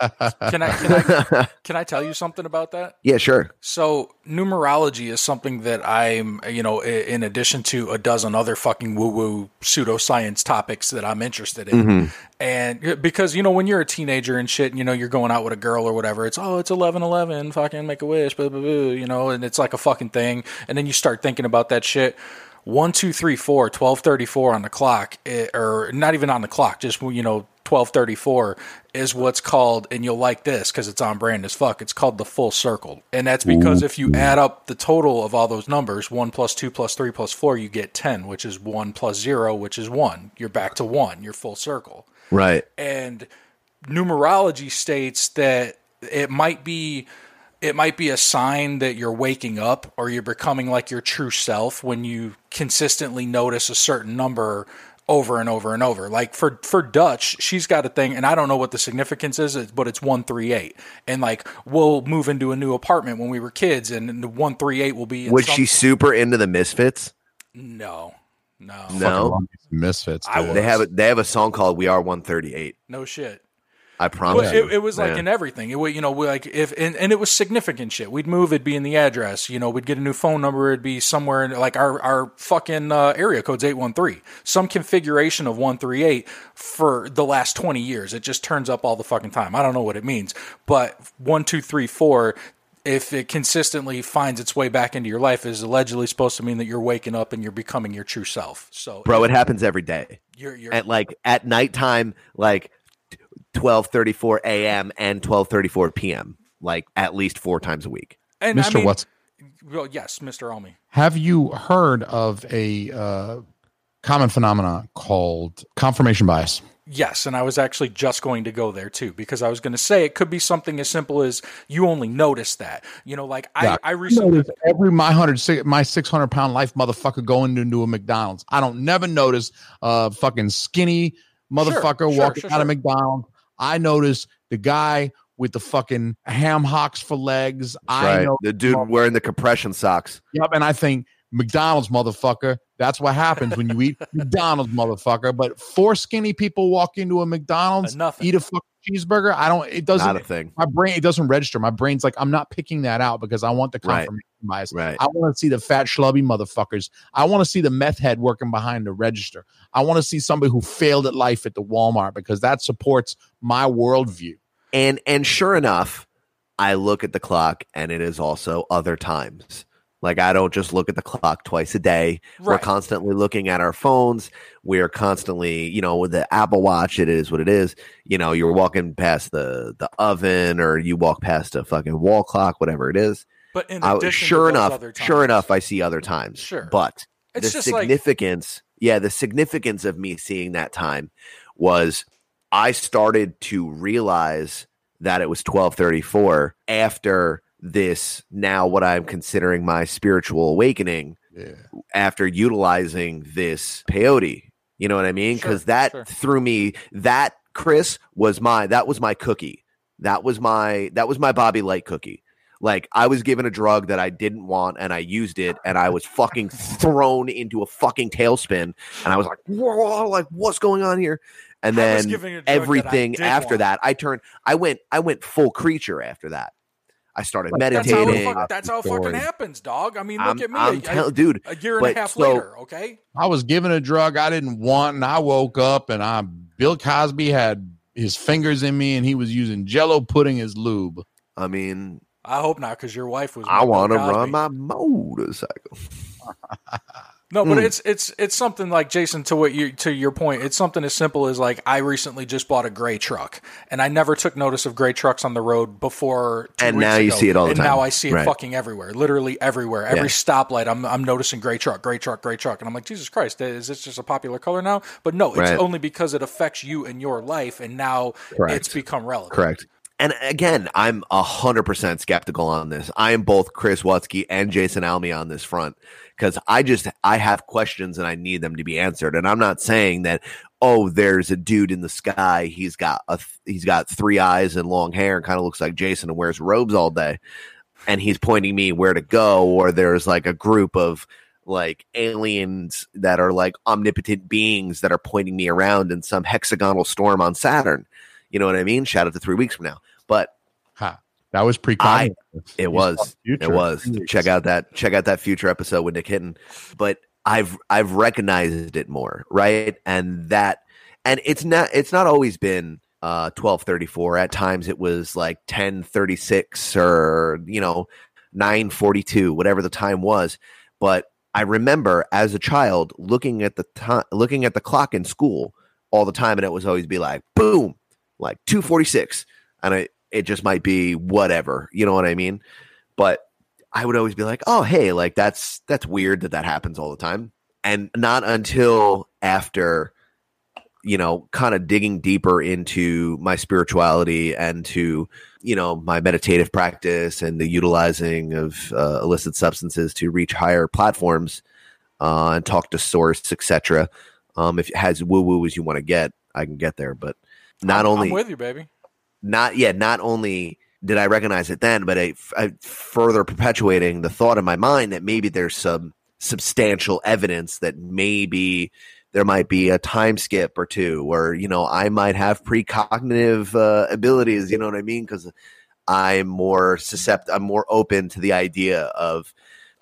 C: Can I can I [laughs] can I tell you something about that?
A: yeah, sure.
C: So numerology is something that I'm, you know, in addition to a dozen other fucking woo-woo pseudoscience topics that I'm interested in.
A: Mhm.
C: And because, you know, when you're a teenager and shit, and, you know, you're going out with a girl or whatever, it's, oh, it's 11 11, fucking make a wish, blah, blah, blah, you know, and it's like a fucking thing. And then you start thinking about that shit. 1, 2, 3, 4, 1234 on the clock, eh, or not even on the clock, just, you know, 1234 is what's called, and you'll like this because it's on brand as fuck. It's called the full circle. And that's because if you add up the total of all those numbers, 1 plus 2 plus 3 plus 4, you get 10, which is 1 plus 0, which is 1. You're back to 1. You're full circle
A: Right.
C: and numerology states that it might be it might be a sign that you're waking up or you're becoming like your true self when you consistently notice a certain number over and over and over. Like for for Dutch, she's got a thing, and I don't know what the significance is, but it's one three eight. And like we'll move into a new apartment when we were kids, and the one three eight will be. in
A: Was she super into the Misfits?
C: No, no,
A: No.
B: Fucking love these Misfits.
C: I
B: dude.
A: They have a, they have a song called "We Are 138."
C: no shit.
A: I promise.
C: it,
A: you.
C: it was like
A: Yeah.
C: in everything. It, you know, we like if and, and it was significant shit. We'd move, it'd be in the address. You know, we'd get a new phone number. It'd be somewhere in like our our fucking uh, area code's eight one three. Some configuration of one three eight for the last twenty years. It just turns up all the fucking time. I don't know what it means, but one two three four. If it consistently finds its way back into your life, is allegedly supposed to mean that you're waking up and you're becoming your true self. So,
A: bro. It happens every day.
C: you're, you're
A: At like at nighttime, like 12:34 a.m. and 12:34 p.m. Like at least four times a week.
C: and I
B: Mr.
C: mean-
B: What's
C: Well, yes, Mr. Omi.
B: have you heard of a uh, common phenomenon called confirmation bias?
C: Yes, and I was actually just going to go there too because I was going to say it could be something as simple as you only notice that. You know, like I,
B: Yeah.
C: I recently
B: notice every my hundred my six hundred pound life motherfucker going into a McDonald's. I don't never notice a fucking skinny motherfucker
C: sure,
B: walking
C: sure,
B: out of. McDonald's. I notice the guy with the fucking ham hocks for legs. I
A: right.
B: know
A: The dude wearing the compression socks.
B: Yep, and I think McDonald's motherfucker. That's what happens when you eat [laughs] McDonald's motherfucker. But four skinny people walk into a McDonald's,
C: nothing.
B: eat a fucking cheeseburger. I don't. It doesn't.
A: Not a thing.
B: my brain it doesn't register. My brain's like I'm not picking that out because I want the
A: Right.
B: Bias.
A: Right.
B: I want to see the fat schlubby motherfuckers. I want to see the meth head working behind the register. I want to see somebody who failed at life at the Walmart because that supports my worldview.
A: And and sure enough, I look at the clock and it is also other times. Like I don't just look at the clock twice a day. We're constantly looking at our phones. We're constantly, you know, with the Apple Watch, it is what it is. You know, you're walking past the the oven or you walk past a fucking wall clock, whatever it is.
C: But in
A: I,
C: addition,
A: sure
C: to those
A: enough,
C: other times,
A: sure enough, I see other times.
C: Sure.
A: but
C: It's
A: the
C: just like-
A: significance, yeah, the significance of me seeing that time was I started to realize that it was 1234 after this now what I'm considering my spiritual awakening
B: Yeah.
A: after utilizing this peyote. You know what I mean?
C: Sure,
A: Because that
C: sure.
A: threw me that Chris was my that was my cookie. That was my that was my Bobby Light cookie. Like I was given a drug that I didn't want and I used it and I was fucking thrown into a fucking tailspin and I was like, whoa, like what's going on here? And then
C: giving a drug that
A: everything after
C: want.
A: that, I turned I went I went full creature after that. I started
B: That's
C: That's how, it
A: meditating.
C: fuck, that's how it fucking happens, dog. I mean,
A: I'm,
C: look at me.
A: I'm
C: a-
A: tell- dude,
C: a year and a half
A: so-
C: later, okay?
B: I was given a drug I didn't want, and I woke up and I Bill Cosby had his fingers in me, and he was using Jello pudding as lube.
A: I mean,
C: I hope not, because your wife was.
A: I want to run my motorcycle. [laughs]
C: No, but
A: Mm.
C: it's it's it's something like Jason to what you to your point. It's something as simple as like I recently just bought a gray truck, and I never took notice of gray trucks on the road before.
A: And now you
C: ago,
A: see it all the
C: and
A: time.
C: now I see it
A: Right.
C: fucking everywhere, literally everywhere. Every
A: Yeah.
C: stoplight, I'm I'm noticing gray truck, gray truck, gray truck, and I'm like, Jesus Christ, is this just a popular color now? But no, it's
A: Right.
C: only because it affects you in your life, and now
A: Correct.
C: it's become relevant.
A: Correct. And again, I'm hundred percent skeptical on this. I am both Chris Watsky and Jason Alme on this front because I just I have questions and I need them to be answered. And I'm not saying that oh, there's a dude in the sky. He's got a he's got three eyes and long hair and kind of looks like Jason and wears robes all day, and he's pointing me where to go. Or there's like a group of like aliens that are like omnipotent beings that are pointing me around in some hexagonal storm on Saturn. You know what I mean? Shout out to three weeks from now. But
B: Ha. That was pre
A: I- it was it was check out that check out that future episode with Nick Hinton. But I've I've recognized it more, right? And that and it's not it's not always been uh 1234 at times it was like 1036 or you know 942 whatever the time was but i remember as a child looking at the time looking at the clock in school all the time and it was always be like boom like 246 and I, it just might be whatever you know what i mean but i would always be like oh hey like that's that's weird that that happens all the time and not until after you know kind of digging deeper into my spirituality and to you know my meditative practice and the utilizing of uh, illicit substances to reach higher platforms uh, and talk to source etc Um, if it has woo woo as you want to get, I can get there. But not
C: I'm,
A: only
C: I'm with you, baby.
A: not yeah, not only did I recognize it then, but I, I further perpetuating the thought in my mind that maybe there's some substantial evidence that maybe there might be a time skip or two, or you know, I might have precognitive uh, abilities. You know what I mean? Because I'm more susceptible, I'm more open to the idea of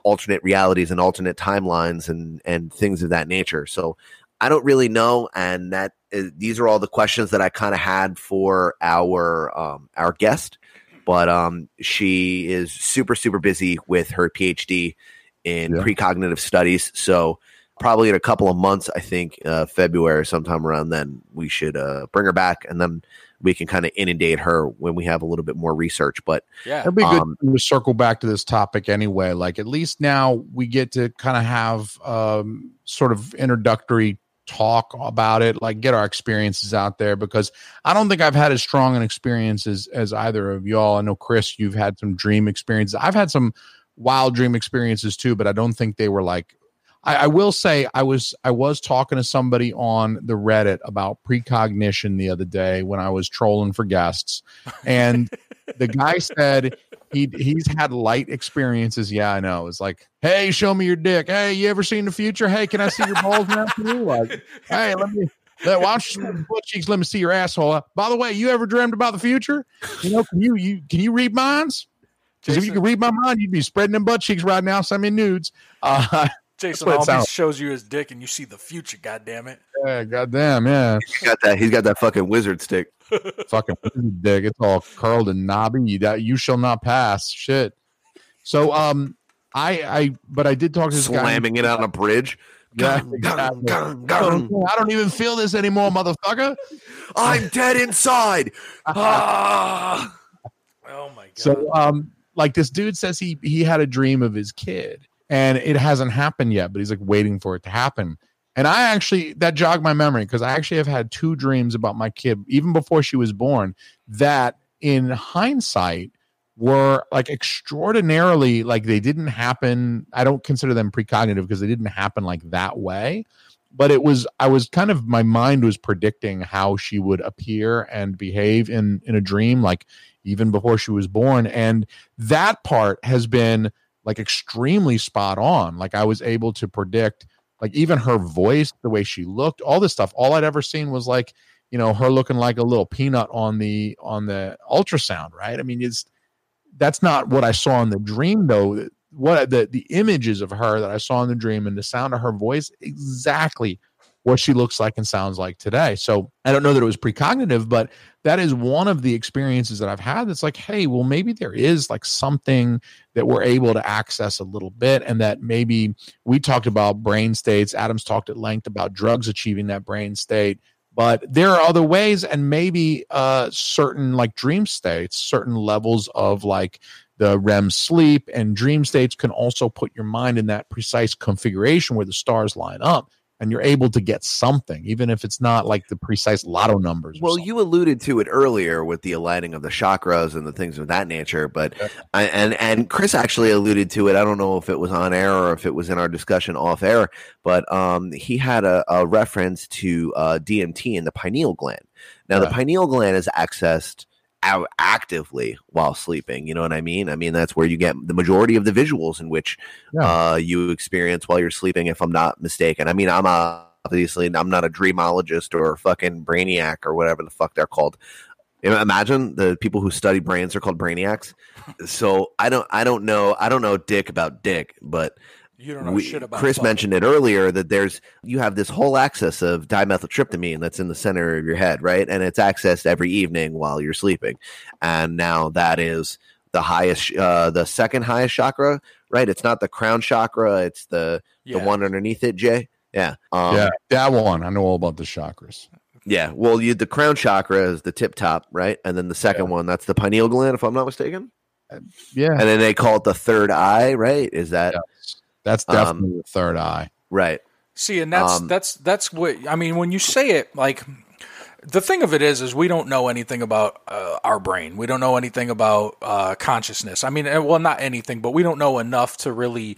A: alternate realities and alternate timelines and and things of that nature. So I don't really know, and that is, these are all the questions that I kind of had for our um, our guest. But um, she is super super busy with her PhD in
B: Yeah.
A: precognitive studies. So probably in a couple of months, I think uh, February, sometime around then, we should uh, bring her back, and then we can kind of inundate her when we have a little bit more research. But
C: Yeah.
B: It'd be good
A: Um,
B: to circle back to this topic anyway. Like at least now we get to kind of have um, sort of introductory talk about it, like get our experiences out there because I don't think I've had as strong an experience as, as either of y'all. I know Chris, you've had some dream experiences. I've had some wild dream experiences too, but I don't think they were like I, I will say I was I was talking to somebody on the Reddit about precognition the other day when I was trolling for guests, and [laughs] the guy said he he's had light experiences. Yeah, I know. It's like, hey, show me your dick. Hey, you ever seen the future? Hey, can I see your balls now? Like, hey, let me. Let, you your butt cheeks? Let me see your asshole. By the way, you ever dreamed about the future? You know, can you you can you read minds? Because if you could read my mind, you'd be spreading them butt cheeks right now. Send me nudes. Uh,
C: Jason
B: what sounds-
C: shows you his dick and you see the future, God damn it.
B: yeah, goddamn, yeah.
A: he's got that. He's got that fucking wizard stick. [laughs]
B: fucking dick. It's all curled and knobby. You that you shall not pass. Shit. So um, I I but I did talk to this guy.
A: slamming it on a bridge.
B: Yeah, exactly.
A: gung, gung, gung.
B: I don't even feel this anymore, motherfucker.
A: I'm dead inside. [laughs] Ah.
C: Oh my god.
B: So um, like this dude says he he had a dream of his kid, and it hasn't happened yet, but he's like waiting for it to happen. And I actually that jogged my memory because I actually have had two dreams about my kid even before she was born that in hindsight were like extraordinarily like they didn't happen. I don't consider them precognitive because they didn't happen like that way. But it was I was kind of my mind was predicting how she would appear and behave in in a dream like even before she was born and that part has been like extremely spot on. Like i was able to predict like even her voice the way she looked all this stuff. All i'd ever seen was like you know her looking like a little peanut on the on the ultrasound right? I mean it's that's not what i saw in the dream though. What the the images of her that i saw in the dream and the sound of her voice exactly what she looks like and sounds like today so i don't know that it was precognitive but that is one of the experiences that I've had that's like, hey, well, maybe there is like something that we're able to access a little bit, and that maybe we talked about brain states. Adams talked at length about drugs achieving that brain state, but there are other ways, and maybe uh, certain like dream states, certain levels of like the REM sleep and dream states can also put your mind in that precise configuration where the stars line up. And you're able to get something, even if it's not like the precise lotto numbers.
A: Well,
B: something.
A: you alluded to it earlier with the aligning of the chakras and the things of that nature, but
B: Yeah.
A: I, and and Chris actually alluded to it. I don't know if it was on air or if it was in our discussion off air, but um, he had a, a reference to uh, DMT in the pineal gland. Now, the pineal gland is accessed out actively while sleeping. You know what I mean? I mean that's where you get the majority of the visuals in which
B: Yeah.
A: uh, you experience while you're sleeping. If I'm not mistaken, I mean I'm a, obviously I'm not a dreamologist or a fucking brainiac or whatever the fuck they're called. Imagine the people who study brains are called brainiacs. So I don't I don't know I don't know dick about dick, but
C: you don't know
A: we,
C: shit about
A: Chris
C: fuck.
A: mentioned it earlier that there's you have this whole axis of dimethyltryptamine that's in the center of your head, right? And it's accessed every evening while you're sleeping. And now that is the highest, uh, the second highest chakra, right? It's not the crown chakra; it's the
C: yeah.
A: the one underneath it. Jay, yeah, um,
B: yeah, that one. I know all about the chakras.
A: yeah. Well, you the crown chakra is the tip top, right? And then the second one, that's the pineal gland, if I'm not mistaken.
B: Yeah,
A: And then they call it the third eye, right? Is that
B: Yeah. That's
A: Um,
B: definitely the third eye.
A: right?
C: See, and that's
A: Um,
C: that's that's what I mean when you say it. Like the thing of it is, is we don't know anything about uh, our brain. We don't know anything about uh, consciousness. I mean, uh, well, not anything, but we don't know enough to really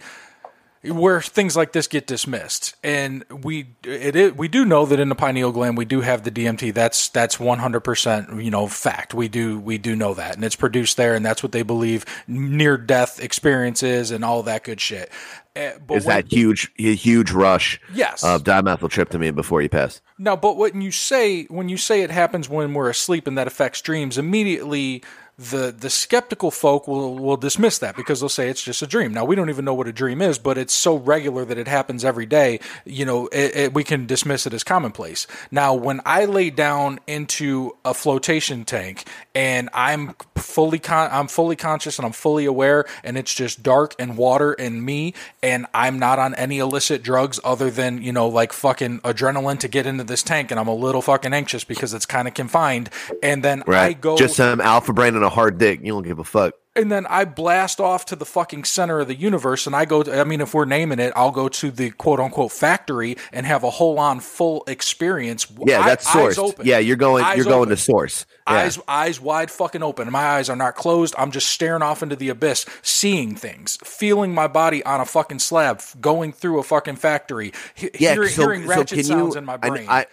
C: where things like this get dismissed. And we it, it we do know that in the pineal gland we do have the DMT. That's that's 100% you know fact. We do we do know that, and it's produced there, and that's what they believe near death experiences and all that good shit. Uh,
A: Is
C: when-
A: that huge, huge rush
C: Yes.
A: of dimethyltryptamine before you pass?
C: Now, but when you say when you say it happens when we're asleep and that affects dreams, immediately the the skeptical folk will will dismiss that because they'll say it's just a dream. Now we don't even know what a dream is, but it's so regular that it happens every day. You know, it, it, we can dismiss it as commonplace. Now, when I lay down into a flotation tank and I'm fully con- I'm fully conscious and I'm fully aware, and it's just dark and water and me, and I'm not on any illicit drugs other than you know like fucking adrenaline to get into this tank, and I'm a little fucking anxious because it's kind of confined, and then I
A: Right.
C: go
A: Just some alpha brain and a hard dick. You don't give a fuck.
C: and then I blast off to the fucking center of the universe, and I go. To, I mean, if we're naming it, I'll go to the quote unquote factory and have a whole on full experience.
A: Yeah,
C: Eye-
A: that's
C: open.
A: Yeah, you're going.
C: Eyes
A: you're going
C: open.
A: to source. Yeah.
C: Eyes, eyes wide fucking open. My eyes are not closed. I'm just staring off into the abyss, seeing things, feeling my body on a fucking slab, going through a fucking factory, he-
A: yeah,
C: hearing,
A: so,
C: hearing ratchet
A: can
C: sounds
A: you,
C: in my
A: I-
C: brain.
A: I,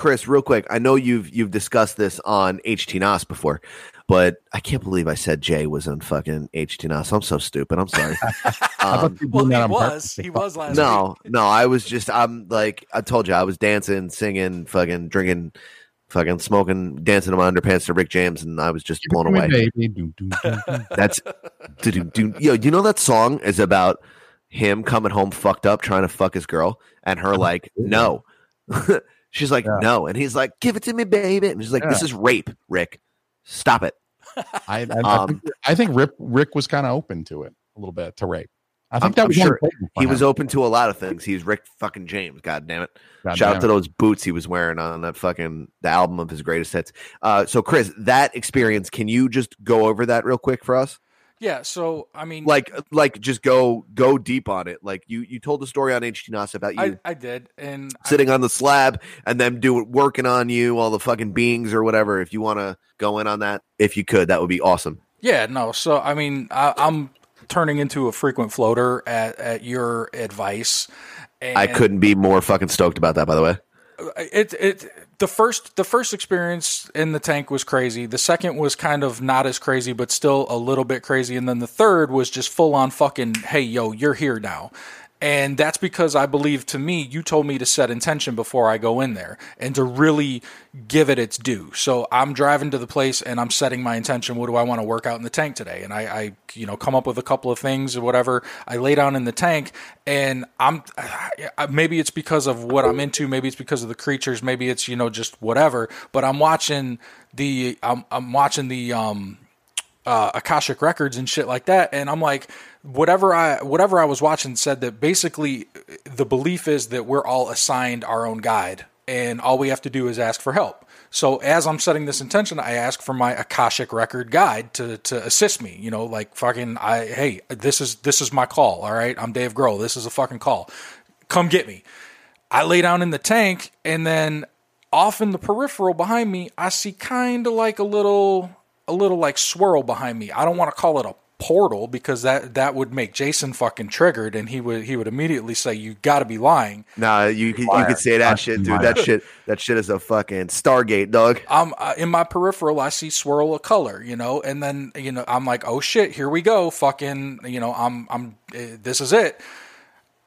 A: Chris, real quick, I know you've you've discussed this on HT Nos before, but I can't believe I said Jay was on fucking HT Nos. I'm so stupid. I'm sorry. [laughs] Um,
C: well, he was.
B: purpose.
C: He was last week.
A: no, no, I was just I'm like I told you I was dancing, singing, fucking drinking, fucking smoking, dancing in my underpants to Rick James, and I was just blown away. That's yo. You know that song is about him coming home fucked up trying to fuck his girl, and her like no. [laughs] She's like
B: Yeah.
A: no, and he's like give it to me, baby, and she's like this is rape, Rick. Stop it.
B: I, I,
A: Um,
B: think, I think Rick Rick was kind of open to it a little bit to rape. I think
A: I'm-
B: that
A: I'm
B: was
A: sure He was open to a lot of things. He's Rick fucking James. God damn it.
B: God
A: Shout out to
B: it.
A: those boots he was wearing on that fucking the album of his greatest hits. Uh, so Chris, that experience, can you just go over that real quick for us?
C: Yeah. So I mean,
A: Like, uh, like just go go deep on it. Like you you told the story on HT Nos about you
C: I, I did, and I-
A: sitting on the slab and them do working on you, all the fucking beings or whatever. If you want to go in on that, if you could, that would be awesome.
C: Yeah, no. So I mean, I, I'm turning into a frequent floater at, at your advice. And
A: I couldn't be more fucking stoked about that. By the way,
C: It it the first the first experience in the tank was crazy. The second was kind of not as crazy, but still a little bit crazy. And then the third was just full on fucking. Hey, yo, you're here now. And that's because I believe to me, you told me to set intention before I go in there and to really give it its due. So I'm driving to the place and I'm setting my intention. What do I want to work out in the tank today? And I, I you know, come up with a couple of things or whatever. I lay down in the tank and I'm, maybe it's because of what I'm into. Maybe it's because of the creatures. Maybe it's, you know, just whatever. But I'm watching the, I'm, I'm watching the, um, uh, Akashic records and shit like that. And I'm like, whatever I whatever I was watching said that basically the belief is that we're all assigned our own guide, and all we have to do is ask for help. So as I'm setting this intention, I ask for my Akashic record guide to to assist me. You know, like fucking, I hey, this is this is my call. All right, I'm Dave Grohl. This is a fucking call. Come get me. I lay down in the tank, and then off in the peripheral behind me, I see kind of like a little a little like swirl behind me. I don't want to call it a portal because that that would make Jason fucking triggered and he would he would immediately say you got to be lying.
A: nah, you could you could say that shit, dude.
B: Liar.
A: That shit that shit is a fucking Stargate, dog.
C: I'm uh, in my peripheral I see swirl of color, you know, and then you know I'm like, "Oh shit, here we go. Fucking, you know, I'm I'm uh, this is it."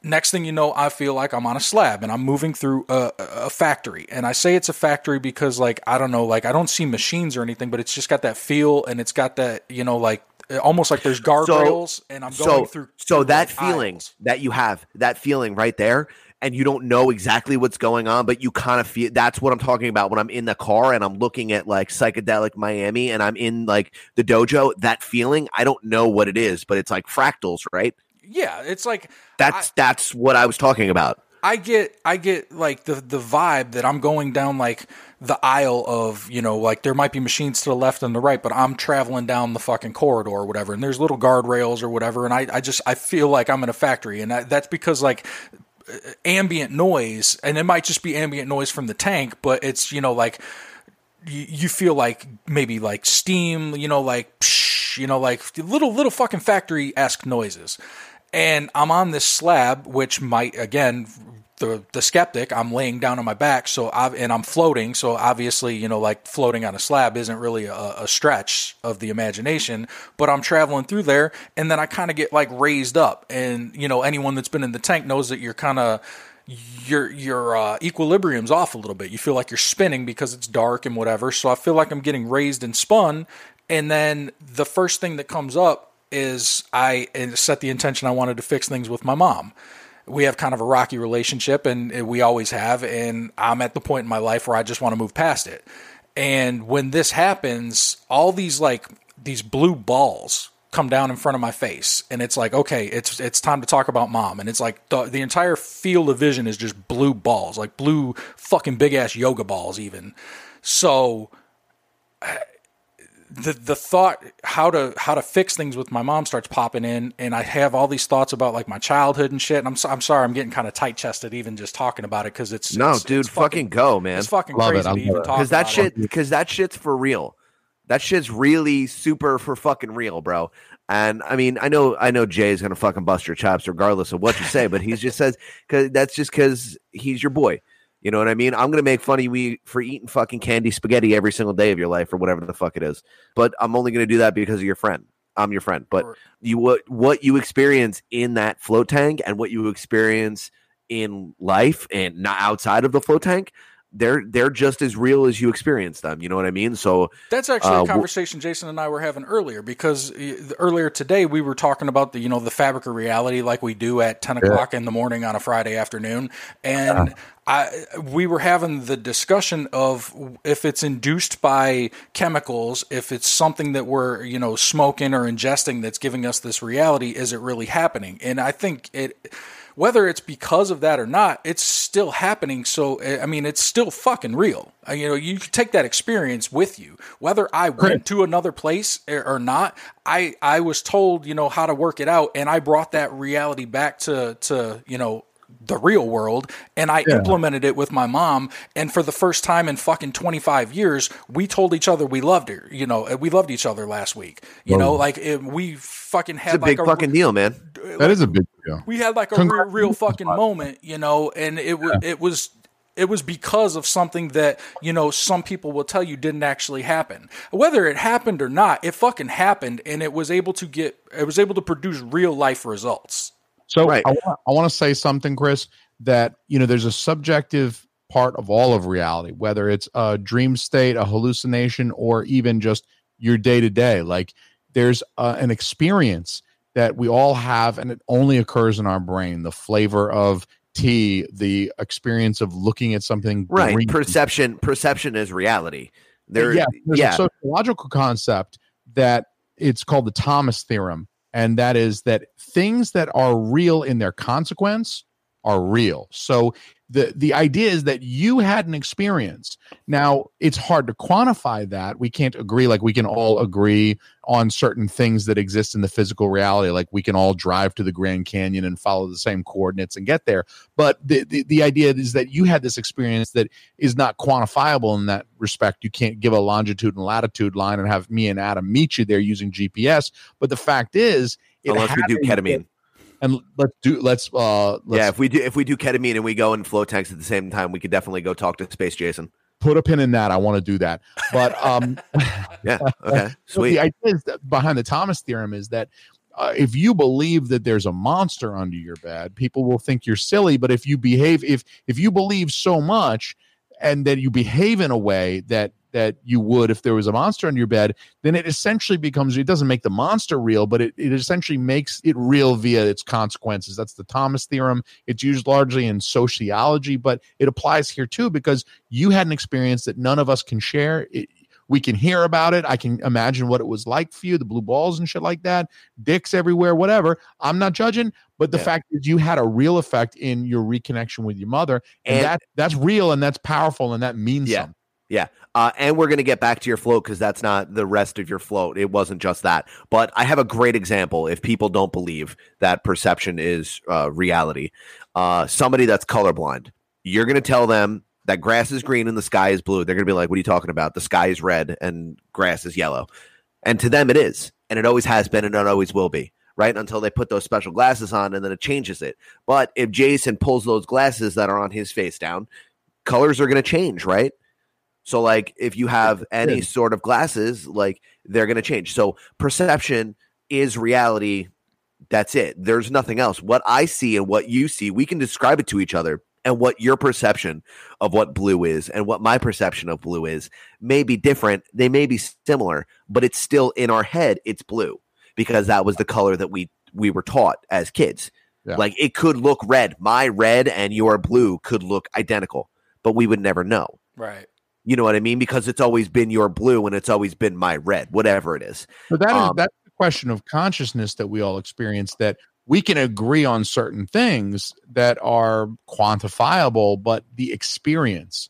C: Next thing you know, I feel like I'm on a slab and I'm moving through a, a factory. And I say it's a factory because, like, I don't know, like, I don't see machines or anything, but it's just got that feel and it's got that, you know, like, Uh, almost like there's guardrails and I'm going
A: so,
C: through.
A: So that feeling
C: aisles.
A: that you have, that feeling right there, and you don't know exactly what's going on, but you kind of feel that's what I'm talking about when I'm in the car and I'm looking at like psychedelic Miami and I'm in like the dojo. That feeling, I don't know what it is, but it's like fractals, right?
C: Yeah, it's like
A: That's that's what I was talking about.
C: I get I get like the the vibe that I'm going down like the aisle of you know like there might be machines to the left and the right, but I'm traveling down the fucking corridor or whatever, and there's little guardrails or whatever, and I I just I feel like I'm in a factory, and I, that's because like uh, ambient noise, and it might just be ambient noise from the tank, but it's you know like you, you feel like maybe like steam, you know, like psh, you know, like little little fucking factory esque noises. And I'm on this slab, which might again the the skeptic. I'm laying down on my back, so I've, and I'm floating. So obviously, you know, like floating on a slab isn't really a, a stretch of the imagination. But I'm traveling through there, and then I kind of get like raised up, and you know, anyone that's been in the tank knows that you're kind of your your uh, equilibrium's off a little bit. You feel like you're spinning because it's dark and whatever. So I feel like I'm getting raised and spun, and then the first thing that comes up is I set the intention I wanted to fix things with my mom. We have kind of a rocky relationship, and we always have. And I'm at the point in my life where I just want to move past it. And when this happens, all these like these blue balls come down in front of my face and it's like okay it's it's time to talk about mom and it's like the, the entire field of vision is just blue balls like blue fucking big ass yoga balls even so the the thought how to how to fix things with my mom starts popping in and I have all these thoughts about like my childhood and shit and I'm I'm sorry I'm getting kind of tight chested even just talking about it cuz it's
A: No,
C: it's,
A: dude,
C: it's
A: fucking, go, man.
C: it's fucking
B: Love
C: crazy
B: it.
C: to even
B: glad.
C: talk
A: Cuz that shit cuz that shit's for real. That shit's really super for fucking real, bro. And I mean, I know I know Jay's going to fucking bust your chops regardless of what you say, but he just says cuz that's just cuz he's your boy. You know what I mean? I'm gonna make fun of you for eating fucking candy spaghetti every single day of your life or whatever the fuck it is. But I'm only gonna do that because of your friend. I'm your friend. But you what what you experience in that float tank and what you experience in life and not outside of the float tank, they're they're just as real as you experience them. You know what I mean? So
C: That's actually
A: Uh,
C: a conversation Jason and I were having earlier because earlier today we were talking about the you know the fabric of reality like we do at ten o'clock in the morning on a Friday afternoon, and I we were having the discussion of if it's induced by chemicals, if it's something that we're you know smoking or ingesting that's giving us this reality, is it really happening? And I think it whether it's because of that or not, it's still happening. So I mean, it's still fucking real. You know, you take that experience with you. Whether I went to another place or or not, I I was told you know how to work it out, and I brought that reality back to to you know the real world and I implemented it with my mom and for the first time in fucking 25 years we told each other we loved her you know we loved each other last week you know like it, we fucking had
A: it's a
C: like
A: big fucking deal, man.
B: That is a big deal.
C: we had like a real, real fucking [laughs] moment, you know, and it was it was it was because of something that you know some people will tell you didn't actually happen. Whether it happened or not, it fucking happened, and it was able to get it was able to produce real life results.
B: So
A: Right.
B: I want I want to say something, Chris, that you know there's a subjective part of all of reality, whether it's a dream state, a hallucination, or even just your day to day. Like there's uh, an experience that we all have, and it only occurs in our brain. The flavor of tea, the experience of looking at something
A: Right.
B: green.
A: Perception perception is reality. There
B: yeah, there's
A: yeah.
B: a sociological concept that it's called the Thomas theorem, and that is that things that are real in their consequence are real. So the the idea is that you had an experience. Now it's hard to quantify that. We can't agree like we can all agree on certain things that exist in the physical reality. Like we can all drive to the Grand Canyon and follow the same coordinates and get there. But the the, the idea is that you had this experience that is not quantifiable in that respect. You can't give a longitude and latitude line and have me and Adam meet you there using GPS. But the fact is, it
A: unless we do ketamine.
B: And let's do let's uh let's
A: yeah, if we do if we do ketamine and we go in flow tanks at the same time, we could definitely go talk to Space Jason.
B: put a pin in that. I want to do that. But um [laughs]
A: Yeah. Okay. [laughs] Sweet.
B: the idea is that behind the Thomas theorem is that uh, if you believe that there's a monster under your bed, people will think you're silly. But if you behave, if if you believe so much, and that you behave in a way that that you would if there was a monster under your bed, then it essentially becomes. It doesn't make the monster real, but it, it essentially makes it real via its consequences. That's the Thomas theorem. It's used largely in sociology, but it applies here too because you had an experience that none of us can share. It, we can hear about it. I can imagine what it was like for you, the blue balls and shit like that, dicks everywhere, whatever. I'm not judging, but the
A: Yeah.
B: fact is you had a real effect in your reconnection with your mother, and,
A: And-
B: that that's real and that's powerful and that means
A: Yeah.
B: something.
A: Uh, and we're going to get back to your float because that's not the rest of your float. It wasn't just that. But I have a great example if people don't believe that perception is uh, reality. Uh, somebody that's colorblind, you're going to tell them that grass is green and the sky is blue. They're going to be like, what are you talking about? The sky is red and grass is yellow. And to them, it is. And it always has been and it always will be. right? Until they put those special glasses on and then it changes it. But if Jason pulls those glasses that are on his face down, colors are going to change, right? So, like, if you have any sort of glasses, like, they're going to change. So, perception is reality. That's it. There's nothing else. What I see and what you see, we can describe it to each other. And what your perception of what blue is and what my perception of blue is may be different. They may be similar, but it's still in our head, it's blue because that was the color that we we were taught as kids.
B: Yeah.
A: Like it could look red. My red and your blue could look identical, but we would never know.
C: Right.
A: You know what I mean? Because it's always been your blue and it's always been my red, whatever it is.
B: But that is
A: Um,
B: that's the question of consciousness that we all experience that we can agree on certain things that are quantifiable, but the experience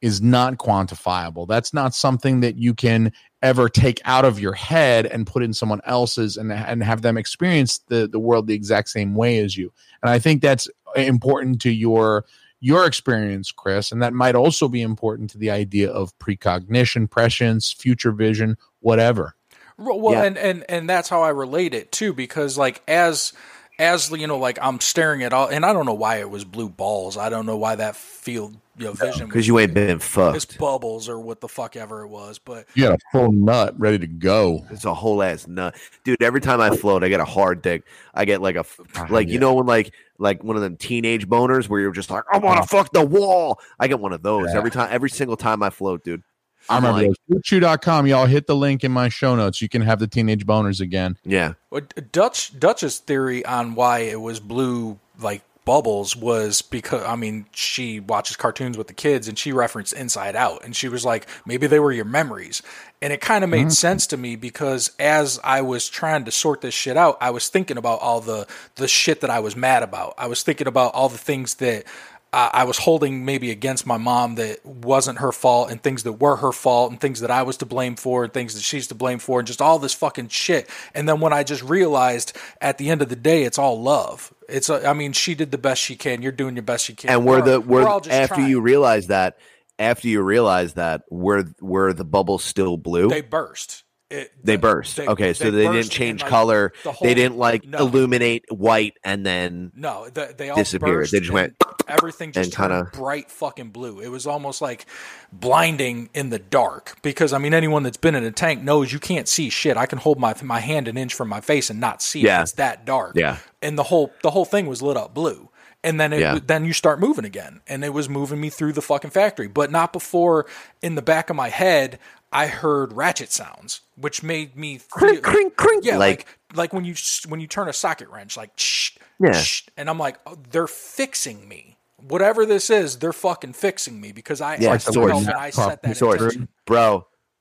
B: is not quantifiable. That's not something that you can ever take out of your head and put in someone else's and, and have them experience the, the world the exact same way as you. And I think that's important to your your experience, Chris, and that might also be important to the idea of precognition, prescience, future vision, whatever.
C: Well,
A: Yeah.
C: and and and that's how I relate it too, because like as as you know, like I'm staring at all, and I don't know why it was blue balls. I don't know why that field you know vision
A: Because you ain't been
C: it's
A: fucked.
C: bubbles or what the fuck ever it was, but
B: You got a full nut ready to go.
A: It's a whole ass nut, dude. Every time I float, I get a hard dick. I get like a f-
B: Ah,
A: like
B: yeah.
A: you know when like like one of them teenage boners where you're just like I want to uh-huh. fuck the wall. I get one of those
B: Yeah.
A: every time. Every single time I float, dude.
B: I
A: I'm
B: remember
A: like,
B: those. Shoot.com, y'all hit the link in my show notes. You can have the teenage boners again.
A: yeah,
C: What Dutch Dutch's theory on why it was blue like bubbles was because I mean she watches cartoons with the kids and she referenced Inside Out. And she was like maybe they were your memories. And it kind of made mm-hmm. sense to me because as I was trying to sort this shit out I was thinking about all the the shit that I was mad about. I was thinking about all the things that I was holding maybe against my mom that wasn't her fault, and things that were her fault, and things that I was to blame for, and things that she's to blame for, and just all this fucking shit. And then when I just realized at the end of the day, it's all love. It's, a, I mean, she did the best she can. You're doing your best you can.
A: and we're the we're,
C: all just
A: after
C: trying.
A: you realize that after you realize that were were the bubbles still blue?
C: they burst. It,
A: They burst.
C: they-
A: okay, so they, didn't change
C: like,
A: color.
C: the whole-
A: they didn't like
C: no.
A: illuminate white and then
C: No, the, they all
A: disappeared.
C: burst
A: They just went
C: everything just
A: kinda-
C: bright fucking blue. It was almost like blinding in the dark because I mean anyone that's been in a tank knows you can't see shit. I can hold my my hand an inch from my face and not see
A: Yeah.
C: it. It's that dark.
A: Yeah.
C: And the whole the whole thing was lit up blue. And then it,
A: Yeah.
C: then you start moving again, and it was moving me through the fucking factory, but not before in the back of my head I heard ratchet sounds, which made me
A: Crink,
C: feel-
A: crink, crink.
C: yeah,
A: Like-
C: like like when you when you turn a socket wrench, like shh,
A: Yeah.
C: shh, and I'm like, oh, they're fixing me. Whatever this is, they're fucking fixing me because I
A: Yeah,
C: I,
A: it's source.
C: and I set that
A: source,
C: intention.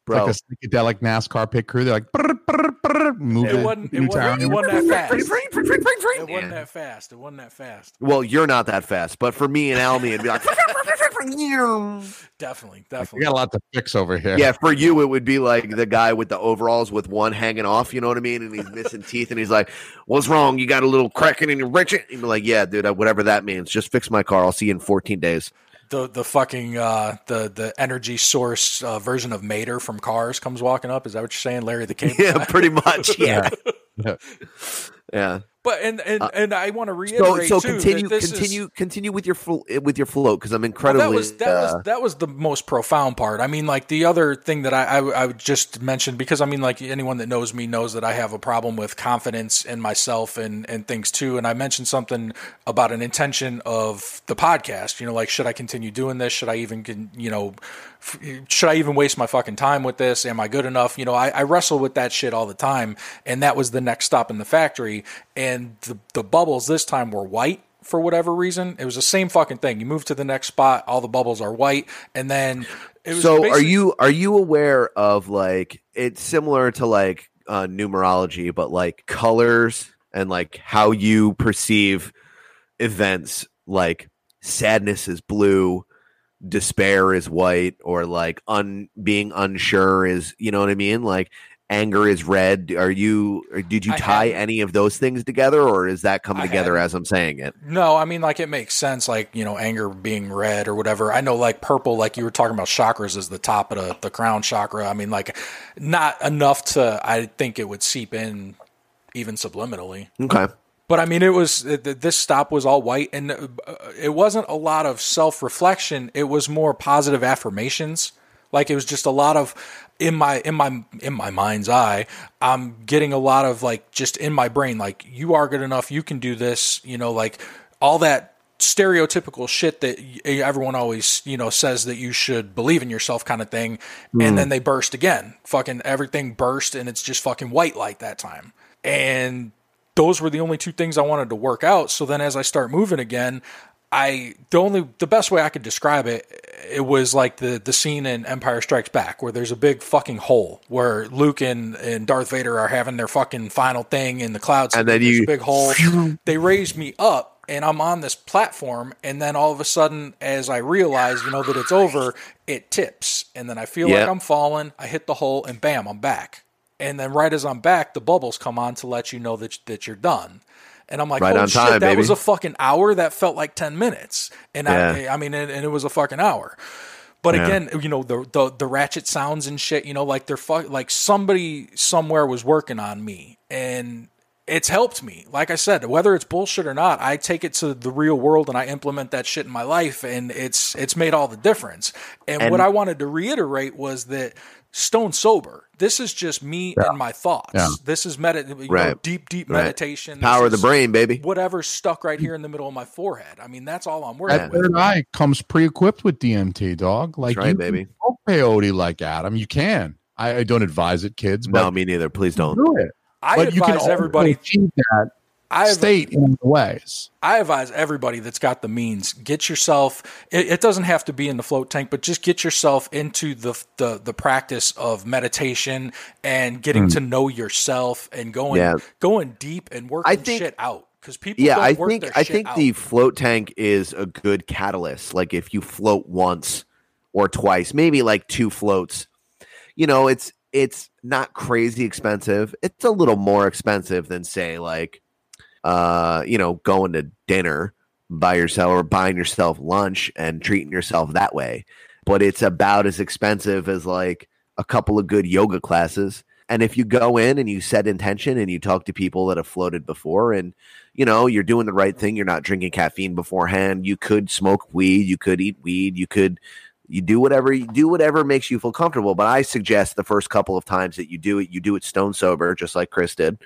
A: Bro, bro.
B: Like a psychedelic NASCAR pit crew. They're like, brr, brr, brr, move
C: It
B: it.
C: wasn't it
B: new
C: wasn't,
B: town.
C: it wasn't that fast. It
A: Yeah.
C: wasn't that fast. It wasn't that fast.
A: Well, you're not that fast, but for me and Almy, it'd be like, [laughs]
C: Definitely,
B: We
C: definitely.
B: got a lot to fix over here.
A: yeah, for you, it would be like the guy with the overalls with one hanging off, you know what I mean? And he's missing [laughs] teeth, and he's like, What's wrong? You got a little cracking in your wrench? And you're like, Yeah, dude, uh, whatever that means. Just fix my car. I'll see you in 14 days.
C: The the fucking uh, the the energy source uh, version of Mater from Cars comes walking up. Is that what you're saying, Larry the Cable?
A: Yeah,
C: Guy?
A: pretty much. [laughs] Yeah.
B: Yeah.
A: Yeah.
C: But and and, and I want to
A: So,
C: reiterate
A: so
C: too,
A: continue,
C: that this is-
A: continue, continue with your flo- with your float because I'm
C: Well,
A: incredibly.
C: that was that
A: uh,
C: was that was the most profound part. I mean, like the other thing that I, I I would just mention because I mean, like anyone that knows me knows that I have a problem with confidence in myself and and things too. And I mentioned something about an intention of the podcast. You know, like should I continue doing this? Should I even con- you know should I even waste my fucking time with this? Am I good enough? You know, I, I wrestle with that shit all the time. And that was the next stop in the factory. And the the bubbles this time were white for whatever reason. It was the same fucking thing. You move to the next spot, all the bubbles are white, and then it was
A: so are you are you aware of like it's similar to like uh numerology but like colors and like how you perceive events like sadness is blue despair is white or like un being unsure is you know what i mean like anger is red are you or did you tie any of those things together or is that coming together as i'm saying it
C: No, I mean like it makes sense, like you know, anger being red or whatever. I know like purple, like you were talking about chakras is the top of the, the crown chakra. I mean like not enough to I think it would seep in even subliminally.
A: Okay.
C: But I mean, it was th- th- this stop was all white, and uh, it wasn't a lot of self reflection. It was more positive affirmations. Like it was just a lot of in my in my in my mind's eye. I'm getting a lot of like just in my brain, like you are good enough, you can do this. You know, like all that stereotypical shit that everyone always you know says that you should believe in yourself kind of thing and then they burst again fucking everything burst and it's just fucking white light that time and those were the only two things I wanted to work out. So then as I start moving again, I the only the best way I could describe it it was like the the scene in Empire Strikes Back where there's a big fucking hole where Luke and, and Darth Vader are having their fucking final thing in the clouds
A: And then you-
C: a big hole. they raise me up and I'm on this platform and then all of a sudden as I realize, you know, that it's over, it tips. And then I feel like I'm falling, I hit the hole and bam, I'm back. And then right as I'm back, the bubbles come on to let you know that that you're done. And I'm like,
A: Right
C: holy
A: on
C: shit,
A: time,
C: that was a fucking hour. That felt like ten minutes. And I,
A: Yeah.
C: I mean, and, and it was a fucking hour. But
A: Yeah.
C: again, you know, the, the the ratchet sounds and shit. You know, like they're fuck, like somebody somewhere was working on me, and it's helped me. Like I said, whether it's bullshit or not, I take it to the real world and I implement that shit in my life, and it's it's made all the difference. And,
A: And-
C: what I wanted to reiterate was that stone sober. This is just me and my thoughts.
B: Yeah.
C: This is medit- you know,
A: Right.
C: deep, deep
A: Right.
C: meditation.
A: Power of the brain, baby.
C: Whatever's stuck right here in the middle of my forehead. I mean, that's all I'm working
B: That third eye comes pre-equipped with DMT, dog. Like
A: right,
B: you
A: baby.
B: can peyote like Adam. You can. I, I don't advise it, kids,
A: No, me neither. Please don't.
B: do it.
C: I
B: but
C: advise everybody.
B: achieve that
C: I
B: state in other ways.
C: I advise everybody that's got the means, get yourself. It, it doesn't have to be in the float tank, but just get yourself into the the, the practice of meditation and getting hmm. to know yourself and going
A: Yeah.
C: going deep and working
A: I think-
C: shit out. Because people,
A: Yeah,
C: don't
A: I think I think
C: out.
A: the float tank is a good catalyst. Like if you float once or twice, maybe like two floats, you know, it's it's not crazy expensive. It's a little more expensive than say like uh, you know, going to dinner by yourself or buying yourself lunch and treating yourself that way. But it's about as expensive as like a couple of good yoga classes. And if you go in and you set intention and you talk to people that have floated before and you know, you're doing the right thing, you're not drinking caffeine beforehand, you could smoke weed, you could eat weed, you could you do whatever you do whatever makes you feel comfortable. But I suggest the first couple of times that you do it, you do it stone sober, just like Chris did.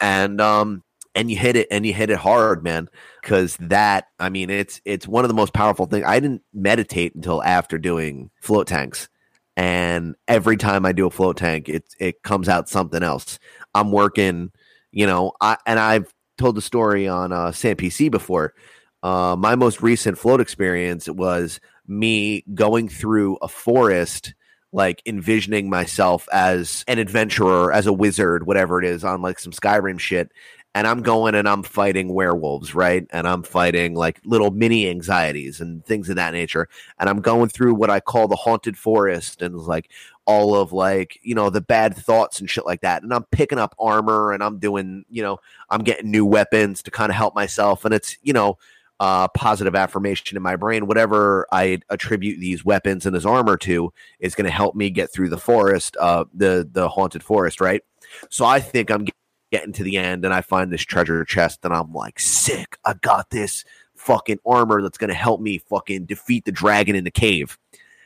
A: And um and you hit it and you hit it hard, man. Cause that, I mean, it's it's one of the most powerful things. I didn't meditate until after doing float tanks. And every time I do a float tank, it it comes out something else. I'm working, you know, I and I've told the story on uh Sam PC before. Uh my most recent float experience was me going through a forest like envisioning myself as an adventurer, as a wizard, whatever it is, on like some Skyrim shit. And I'm going and I'm fighting werewolves, right? And I'm fighting like little mini anxieties and things of that nature. And I'm going through what I call the haunted forest and like all of like, you know, the bad thoughts and shit like that. And I'm picking up armor and I'm doing, you know, I'm getting new weapons to kind of help myself. And it's, you know, uh, positive affirmation in my brain. Whatever I attribute these weapons and this armor to is going to help me get through the forest, uh, the the haunted forest, right? So I think I'm getting to the end, and I find this treasure chest, and I'm like, sick! I got this fucking armor that's going to help me fucking defeat the dragon in the cave.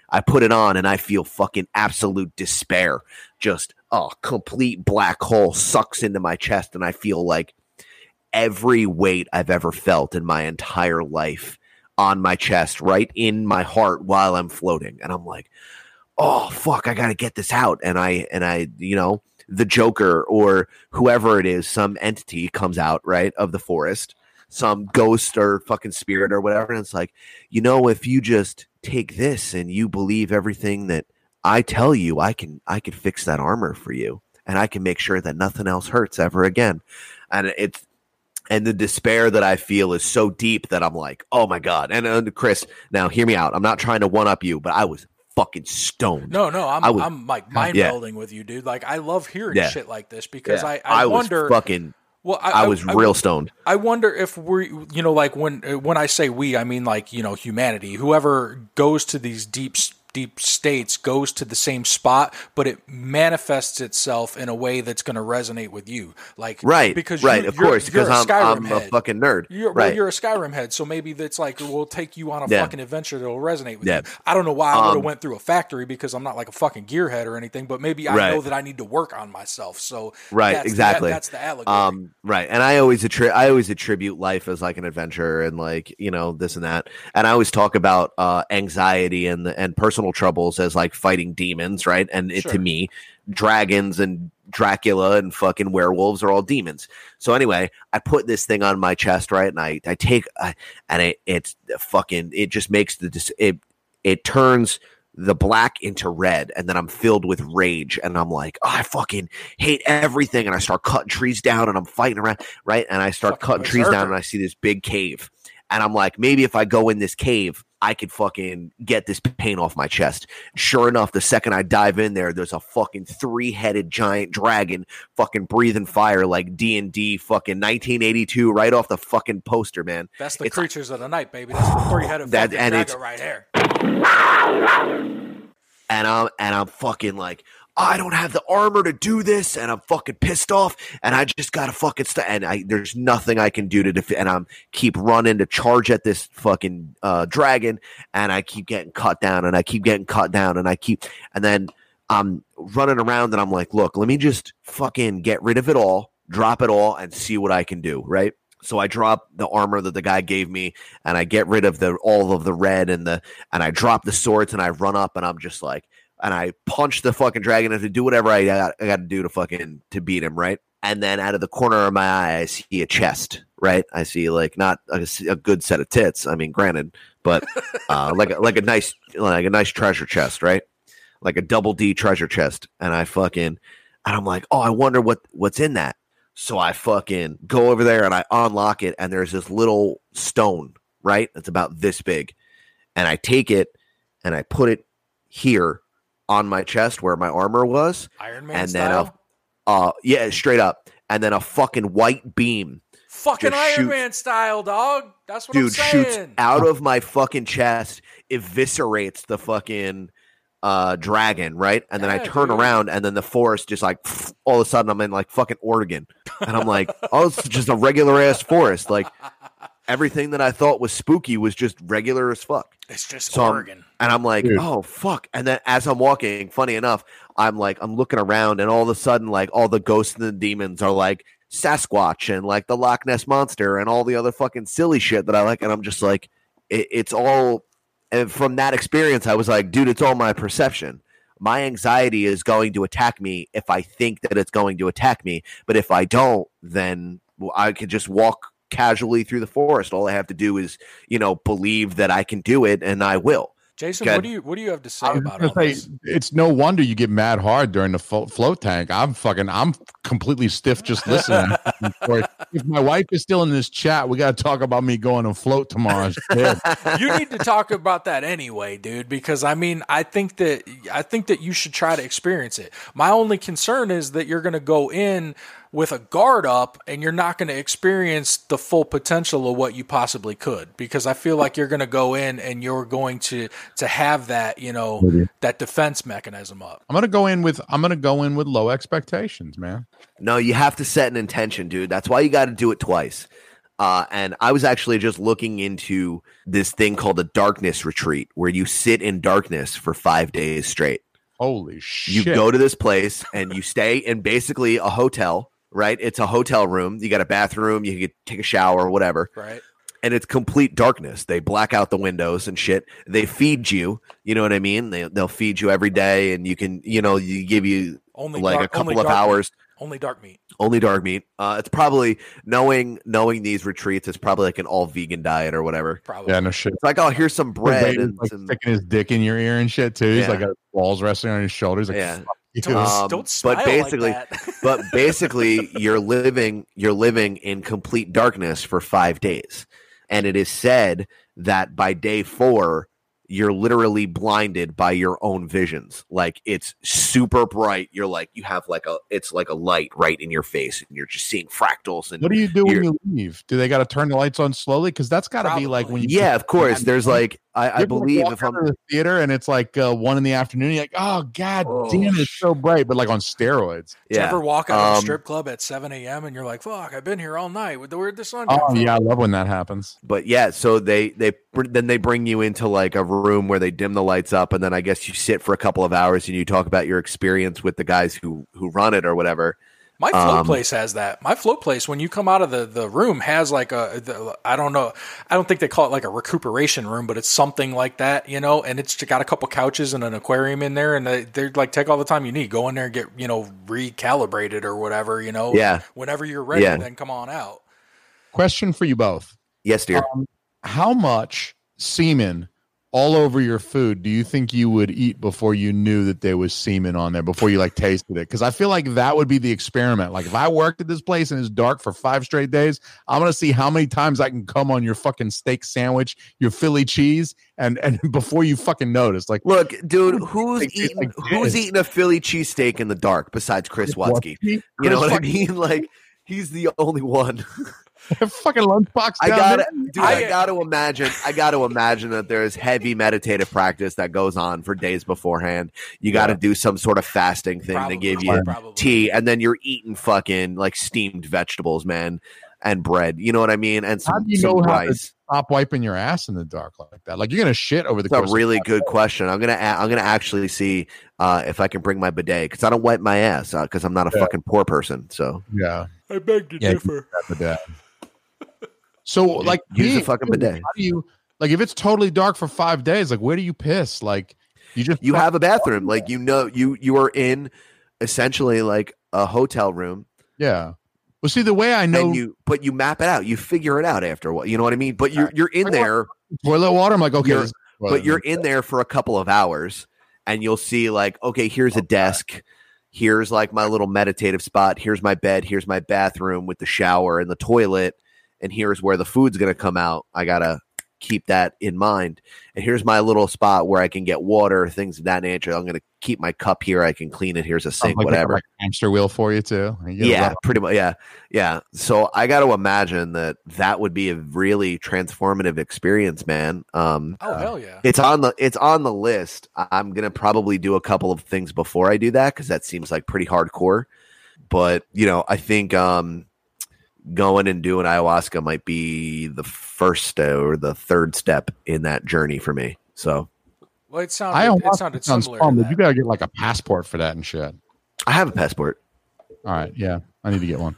A: I put it on, and I feel fucking absolute despair. Just a complete black hole sucks into my chest, and I feel like every weight I've ever felt in my entire life on my chest, right in my heart while I'm floating. And I'm like, oh fuck, I gotta get this out. And I and I, you know, the Joker or whoever it is, some entity comes out, right, of the forest, some ghost or fucking spirit or whatever. And it's like, you know, if you just take this and you believe everything that I tell you, I can I can fix that armor for you. And I can make sure that nothing else hurts ever again. And it's and the despair that I feel is so deep that I'm like, oh my god. And uh, Chris, now hear me out. I'm not trying to one up you, but I was fucking stoned.
C: No, no, I'm
A: I was-
C: I'm like mind
A: Yeah.
C: melding with you, dude. Like I love hearing
A: Yeah.
C: shit like this because
A: Yeah.
C: I I,
A: was
C: wonder.
A: fucking.
C: well,
A: I, was real stoned.
C: I wonder if we, you know, like when when I say we, I mean like you know humanity. Whoever goes to these deep, deep states goes to the same spot, but it manifests itself in a way that's going to resonate with you. Like
A: Right,
C: because
A: right,
C: you,
A: of
C: you're-
A: course,
C: you're
A: because
C: a
A: I'm,
C: Skyrim
A: I'm a
C: head.
A: fucking nerd.
C: You're, well,
A: right.
C: you're a Skyrim head, so maybe that's like we'll take you on a
A: Yeah.
C: fucking adventure that'll resonate with
A: Yeah.
C: you. I don't know why I would have
A: Um,
C: went through a factory because I'm not like a fucking gearhead or anything, but maybe I
A: Right.
C: know that I need to work on myself. So
A: Right,
C: that's,
A: exactly.
C: that- that's the allegory.
A: Um, right. And I always attri- I always attribute life as like an adventure and like, you know, this and that. And I always talk about uh anxiety and and personal troubles as like fighting demons, right? And it,
C: Sure.
A: to me, dragons and Dracula and fucking werewolves are all demons. So anyway, I put this thing on my chest, right? And I I take uh, and it it's fucking it just makes the it it turns the black into red and then I'm filled with rage and I'm like, oh, I fucking hate everything and I start cutting trees down and I'm fighting around, right? And I start
C: Fucking
A: cutting trees down and I see this big cave. And I'm like, maybe if I go in this cave, I could fucking get this pain off my chest. Sure enough, the second I dive in there, there's a fucking three-headed giant dragon fucking breathing fire like D&D fucking 1982 right off the fucking poster, man.
C: that's the
A: it's-
C: creatures of the night, baby. That's the three headed
A: That- and
C: dragon right here.
A: and I'm and I'm fucking like I don't have the armor to do this, and I'm fucking pissed off, and I just gotta fucking and I there's nothing I can do to and I'm keep running to charge at this fucking uh, dragon, and I keep getting cut down, and I keep getting cut down, and I keep, and then I'm running around, and I'm like, look, let me just fucking get rid of it all, drop it all, and see what I can do, right? So I drop the armor that the guy gave me, and I get rid of the all of the red and the and I drop the swords and I run up and I'm just like and I punch the fucking dragon and to do whatever I got, I got to do to fucking to beat him, right? And then out of the corner of my eye, I see a chest, right? I see like not a, a good set of tits. I mean, granted, but [laughs] uh, like a, like a nice like a nice treasure chest, right? Like a double D treasure chest, and I fucking and I'm like, oh, I wonder what what's in that. So I fucking go over there and I unlock it, and there's this little stone, right? It's about this big, and I take it and I put it here on my chest where my armor was.
C: Iron Man
A: and then
C: style.
A: Uh, yeah, straight up, and then a fucking white beam,
C: fucking Iron
A: shoot-
C: Man style, dog. That's what
A: dude,
C: I'm saying.
A: Dude shoots out of my fucking chest, eviscerates the fucking uh dragon, right? And then I turn
C: dude.
A: around, and then the forest just like all of a sudden I'm in like fucking Oregon, and I'm like, oh, it's just a regular ass forest, like. Everything that I thought was spooky was just regular as fuck.
C: It's just
A: So I'm- And I'm like,
B: Dude.
A: oh fuck. And then as I'm walking, funny enough, I'm like, I'm looking around and all of a sudden, like all the ghosts and the demons are like Sasquatch and like the Loch Ness monster and all the other fucking silly shit that I like. And I'm just like, it, it's all and from that experience, I was like, dude, it's all my perception. My anxiety is going to attack me if I think that it's going to attack me. But if I don't, then I could just walk casually through the forest. All I have to do is, you know, believe that I can do it and I will.
C: Jason,
A: Good.
C: what do you what do you have to say
B: I was
C: about
B: gonna
C: all
B: say,
C: this?
B: it's no wonder you get mad hard during the flo- float tank. I'm fucking, I'm completely stiff just listening. [laughs] if my wife is still in this chat, we got to talk about me going to float tomorrow.
C: you need to talk about that anyway, dude, because I mean, I think that I think that you should try to experience it. My only concern is that you're going to go in with a guard up and you're not going to experience the full potential of what you possibly could because I feel like you're going to go in and you're going to to have that, you know, that defense mechanism up.
B: I'm gonna go in with, I'm gonna go in with low expectations, man.
A: No, you have to set an intention, dude. That's why you got to do it twice. Uh, and I was actually just looking into this thing called a darkness retreat, where you sit in darkness for five days straight.
B: Holy shit.
A: You go to this place and you stay in basically a hotel, right? It's a hotel room. You got a bathroom. You can take a shower, or whatever.
C: Right.
A: and it's complete darkness. They black out the windows and shit. They feed you. You know what I mean? They they'll feed you every day, and you can you know you give you
C: Only
A: like
C: dark,
A: a couple of hours.
C: Meat. Only dark meat.
A: Only dark meat. Uh, it's probably knowing knowing these retreats. It's probably like an all vegan diet or whatever.
C: Probably.
B: yeah, no shit.
A: It's like oh, here's some bread
B: Vader's,
A: and
B: like
A: some.
B: sticking his dick in your ear and shit too. He's like got balls resting on his shoulders. Like,
A: Yeah.
C: Don't,
A: Um,
C: don't
A: but basically-
C: like
A: but basically, you're living you're living in complete darkness for five days, and it is said that by day four. You're literally blinded by your own visions. Like it's super bright. You're like you have like a it's like a light right in your face, and you're just seeing fractals. And
B: What do you do when you leave? Do they got to turn the lights on slowly? Because that's got to be like when you.
A: yeah, of course. There's like I, I believe
B: walk
A: if I'm
B: out of the theater and it's like uh, one in the afternoon, you're like, oh god
A: Oh,
B: damn, it's so bright, but like on steroids.
C: Did you
A: yeah.
C: ever walk out of a
A: Um,
C: strip club at 7 a.m. and you're like, fuck, I've been here all night. Where'd the sun
B: Oh yeah, I love when that happens.
A: but yeah, so they they then they bring you into like a room where they dim the lights up, and then I guess you sit for a couple of hours and you talk about your experience with the guys who who run it or whatever.
C: My float
A: Um,
C: place has that. My float place, when you come out of the, the room, has like a, the, I don't know, I don't think they call it like a recuperation room, but it's something like that, you know, and it's got a couple couches and an aquarium in there, and they, they're like, take all the time you need. Go in there and get, you know, recalibrated or whatever, you know.
A: Yeah.
C: Whenever you're ready,
A: Yeah.
C: then come on out.
B: Question for you both:
A: Yes, dear.
B: How much semen all over your food do you think you would eat before you knew that there was semen on there before you like tasted it? Because I feel like that would be the experiment. Like if I worked at this place and it's dark for five straight days, I'm gonna see how many times I can come on your fucking steak sandwich, your Philly cheese, and and [laughs] before you fucking notice, like
A: Look, dude, who's eating
B: like
A: who's eating a Philly cheesesteak in the dark besides Chris Watsky? You know what I mean? [laughs] Like he's the only one. [laughs] [laughs]
B: fucking lunchbox.
A: I gotta, dude. I,
C: I-
A: gotta imagine. I gotta imagine that there's heavy meditative practice that goes on for days beforehand. You got to
B: Yeah.
A: do some sort of fasting thing
C: Probably,
A: to give you
C: probably.
A: tea, and then you're eating fucking like steamed vegetables, man, and bread. You know what I mean? And
B: How
A: some,
B: do you
A: some
B: know how to
A: rice.
B: stop wiping your ass in the dark like that? Like you're gonna shit over the
A: That's
B: course.
A: a
B: of-
A: really good question. I'm gonna a- I'm gonna actually see uh, if I can bring my bidet because I don't wipe my ass because I'm not a
B: Yeah.
A: fucking poor person. So
B: yeah.
C: I beg to
B: Yeah,
C: differ.
B: bidet. So like
A: use a fucking bidet.
B: How do you like if it's totally dark for five days? Like where do you piss? Like you just
A: you have a bathroom, like you know you you are in essentially like a hotel room.
B: Yeah. Well, see the way I know
A: you but you map it out. You figure it out after what you know what i mean? But you're you're in there.
B: Toilet water, I'm like okay,
A: You're-
B: this is toilet
A: but you're in there for a couple of hours and you'll see like okay here's a desk. Here's like my little meditative spot. Here's my bed. Here's my bathroom with the shower and the toilet and here's where the food's going to come out i gotta keep that in mind. And here's my little spot where i can get water things of that nature. I'm going to keep my cup here i can clean it here's a
B: Sounds
A: sink
B: like,
A: whatever.
B: like hamster wheel for you too. You
A: yeah
B: rub-
A: pretty much yeah yeah. So i got to imagine that that would be a really transformative experience man. Um
C: Oh, hell yeah.
A: it's on the it's on the list. I- i'm gonna probably do a couple of things before i do that because that seems like pretty hardcore. But you know i think um going and doing ayahuasca might be the first or the third step in that journey for me so
C: Well, it sounded,
B: I
C: it
B: don't
C: sounded
B: sounds
C: similar.
B: fun, but you gotta get like a passport for that and shit.
A: i have a passport
B: All right, yeah, I need to get one.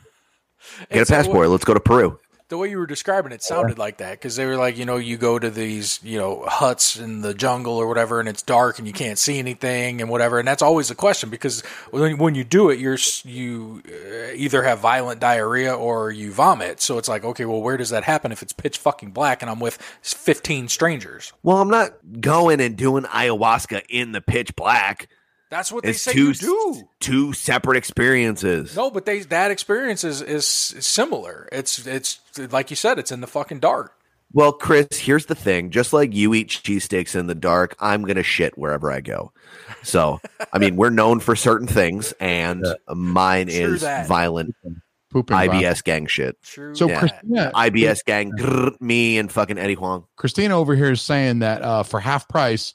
A: get a
C: It's, uh,
A: passport let's go to peru
C: the way you were describing it sounded like that because they were like you know you go to these you know huts in the jungle or whatever and it's dark and you can't see anything and whatever and that's always the question because when, when you do it you're you uh, either have violent diarrhea or you vomit. So it's like okay well where does that happen if it's pitch fucking black and I'm with 15 strangers?
A: Well i'm not going and doing ayahuasca in the pitch black
C: that's what they
A: it's
C: say
A: two
C: you do
A: two separate experiences
C: no but they that experience is is similar it's it's like you said it's in the fucking dark
A: Well, Chris, here's the thing. Just like you eat cheesesteaks in the dark, I'm going to shit wherever I go. So, I mean, we're known for certain things, and mine
C: True
A: is
C: that.
A: violent
B: Pooping
A: IBS gang shit.
C: true
B: So
A: Yeah.
B: Christina,
A: IBS gang, grrr, me and fucking Eddie Huang.
B: Christina over here is saying that uh, for half price,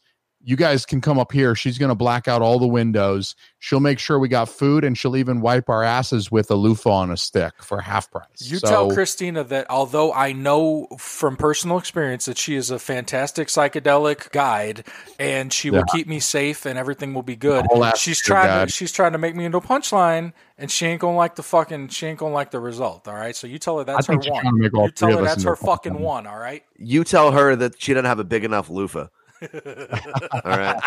B: you guys can come up here. She's going to black out all the windows. She'll make sure we got food, and she'll even wipe our asses with a loofah on a stick for half price.
C: You
B: So-
C: tell Christina that although I know from personal experience that she is a fantastic psychedelic guide and she will keep me safe and everything will be good. She's trying
B: guide.
C: to she's trying to make me into a punchline and she ain't gonna like the fucking she ain't gonna like the result. All right. So you tell her that's her
B: think she's
C: one.
B: trying to make all
C: You tell her that's her fucking one. All right.
A: You tell her that she doesn't have a big enough loofah. All right.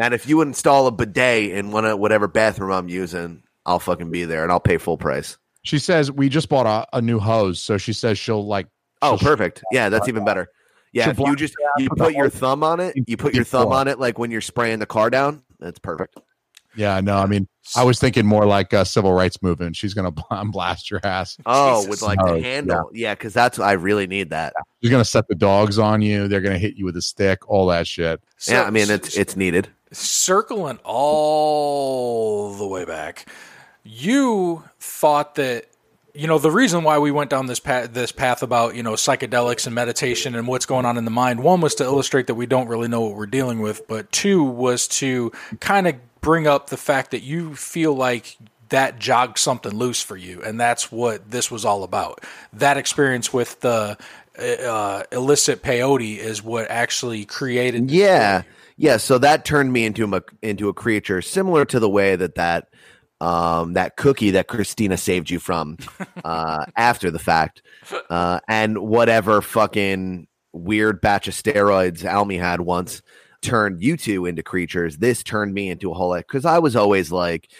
A: And if you install a bidet in one of whatever bathroom I'm using, I'll fucking be there and I'll pay full price.
B: She says we just bought a, a new hose, so she says she'll like.
A: Oh,
B: she'll-
A: perfect. Yeah, that's even better. Yeah, if you just you put your thumb on it, you put your thumb on it like when you're spraying the car down. That's perfect.
B: Yeah, no, I mean, I was thinking more like a civil rights movement. She's gonna bl- [laughs] blast your ass.
A: Oh,
C: Jesus.
A: with like
B: Oh,
A: the handle. Yeah, because that's I really need that.
B: She's gonna set the dogs on you. They're gonna hit you with a stick. All that shit.
C: So-
A: yeah, I mean it's it's needed.
C: circling all the way back, you thought that you know the reason why we went down this path this path about you know psychedelics and meditation and what's going on in the mind one was to illustrate that we don't really know what we're dealing with but two was to kind of bring up the fact that you feel like that jogged something loose for you and that's what this was all about that experience with the uh, illicit peyote is what actually created
A: Yeah, yeah. So that turned me into a into a creature similar to the way that that um, that cookie that Christina saved you from [laughs] uh, after the fact, uh, and whatever fucking weird batch of steroids Almy had once turned you two into creatures. This turned me into a whole lot because I was always like,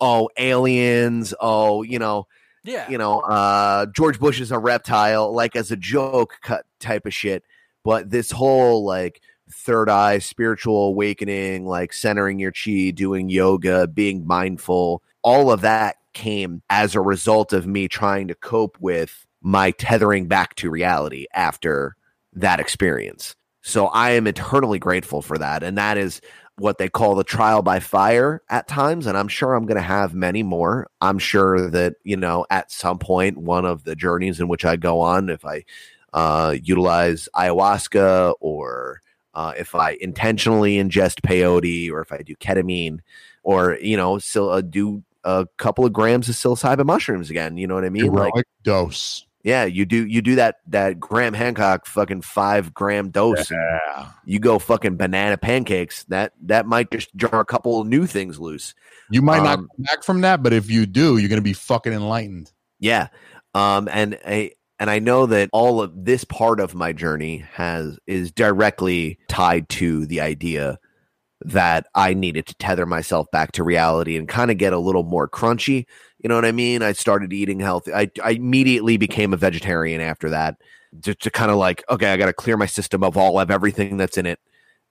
A: oh, aliens. Oh, you know,
C: yeah
A: you know, uh, George Bush is a reptile, like as a joke cut type of shit. But this whole like third eye spiritual awakening, like centering your chi, doing yoga, being mindful, all of that came as a result of me trying to cope with my tethering back to reality after that experience. So I am eternally grateful for that. And that is what they call the trial by fire at times. And I'm sure I'm going to have many more. I'm sure that, you know, at some point, one of the journeys in which I go on, if I uh, utilize ayahuasca or uh, if I intentionally ingest peyote or if I do ketamine or, you know, still uh, do a couple of grams of psilocybin mushrooms again. You know what I mean? Like,
B: dose.
A: Yeah, you do you do that that Graham Hancock fucking five gram dose.
B: Yeah.
A: You go fucking banana pancakes. That that might just jar a couple of new things loose.
B: You might not
A: Um,
B: come back from that, but if you do, you're going to be fucking enlightened.
A: Yeah. Um and I and I know that all of this part of my journey has is directly tied to the idea that I needed to tether myself back to reality and kind of get a little more crunchy. You know what I mean? I started eating healthy. I, I immediately became a vegetarian after that, just to kind of like, okay, I got to clear my system of all of everything that's in it.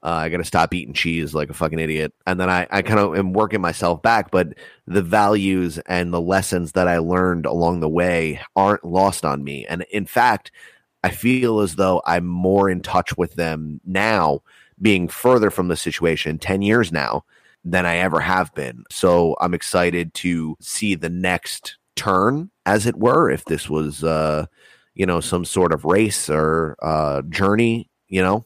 A: Uh, I got to stop eating cheese like a fucking idiot. And then I, I kind of am working myself back, but the values and the lessons that I learned along the way aren't lost on me. And in fact, I feel as though I'm more in touch with them now, being further from the situation 10 years now than I ever have been. So I'm excited to see the next turn, as it were, if this was, uh, you know, some sort of race or uh, journey, you know.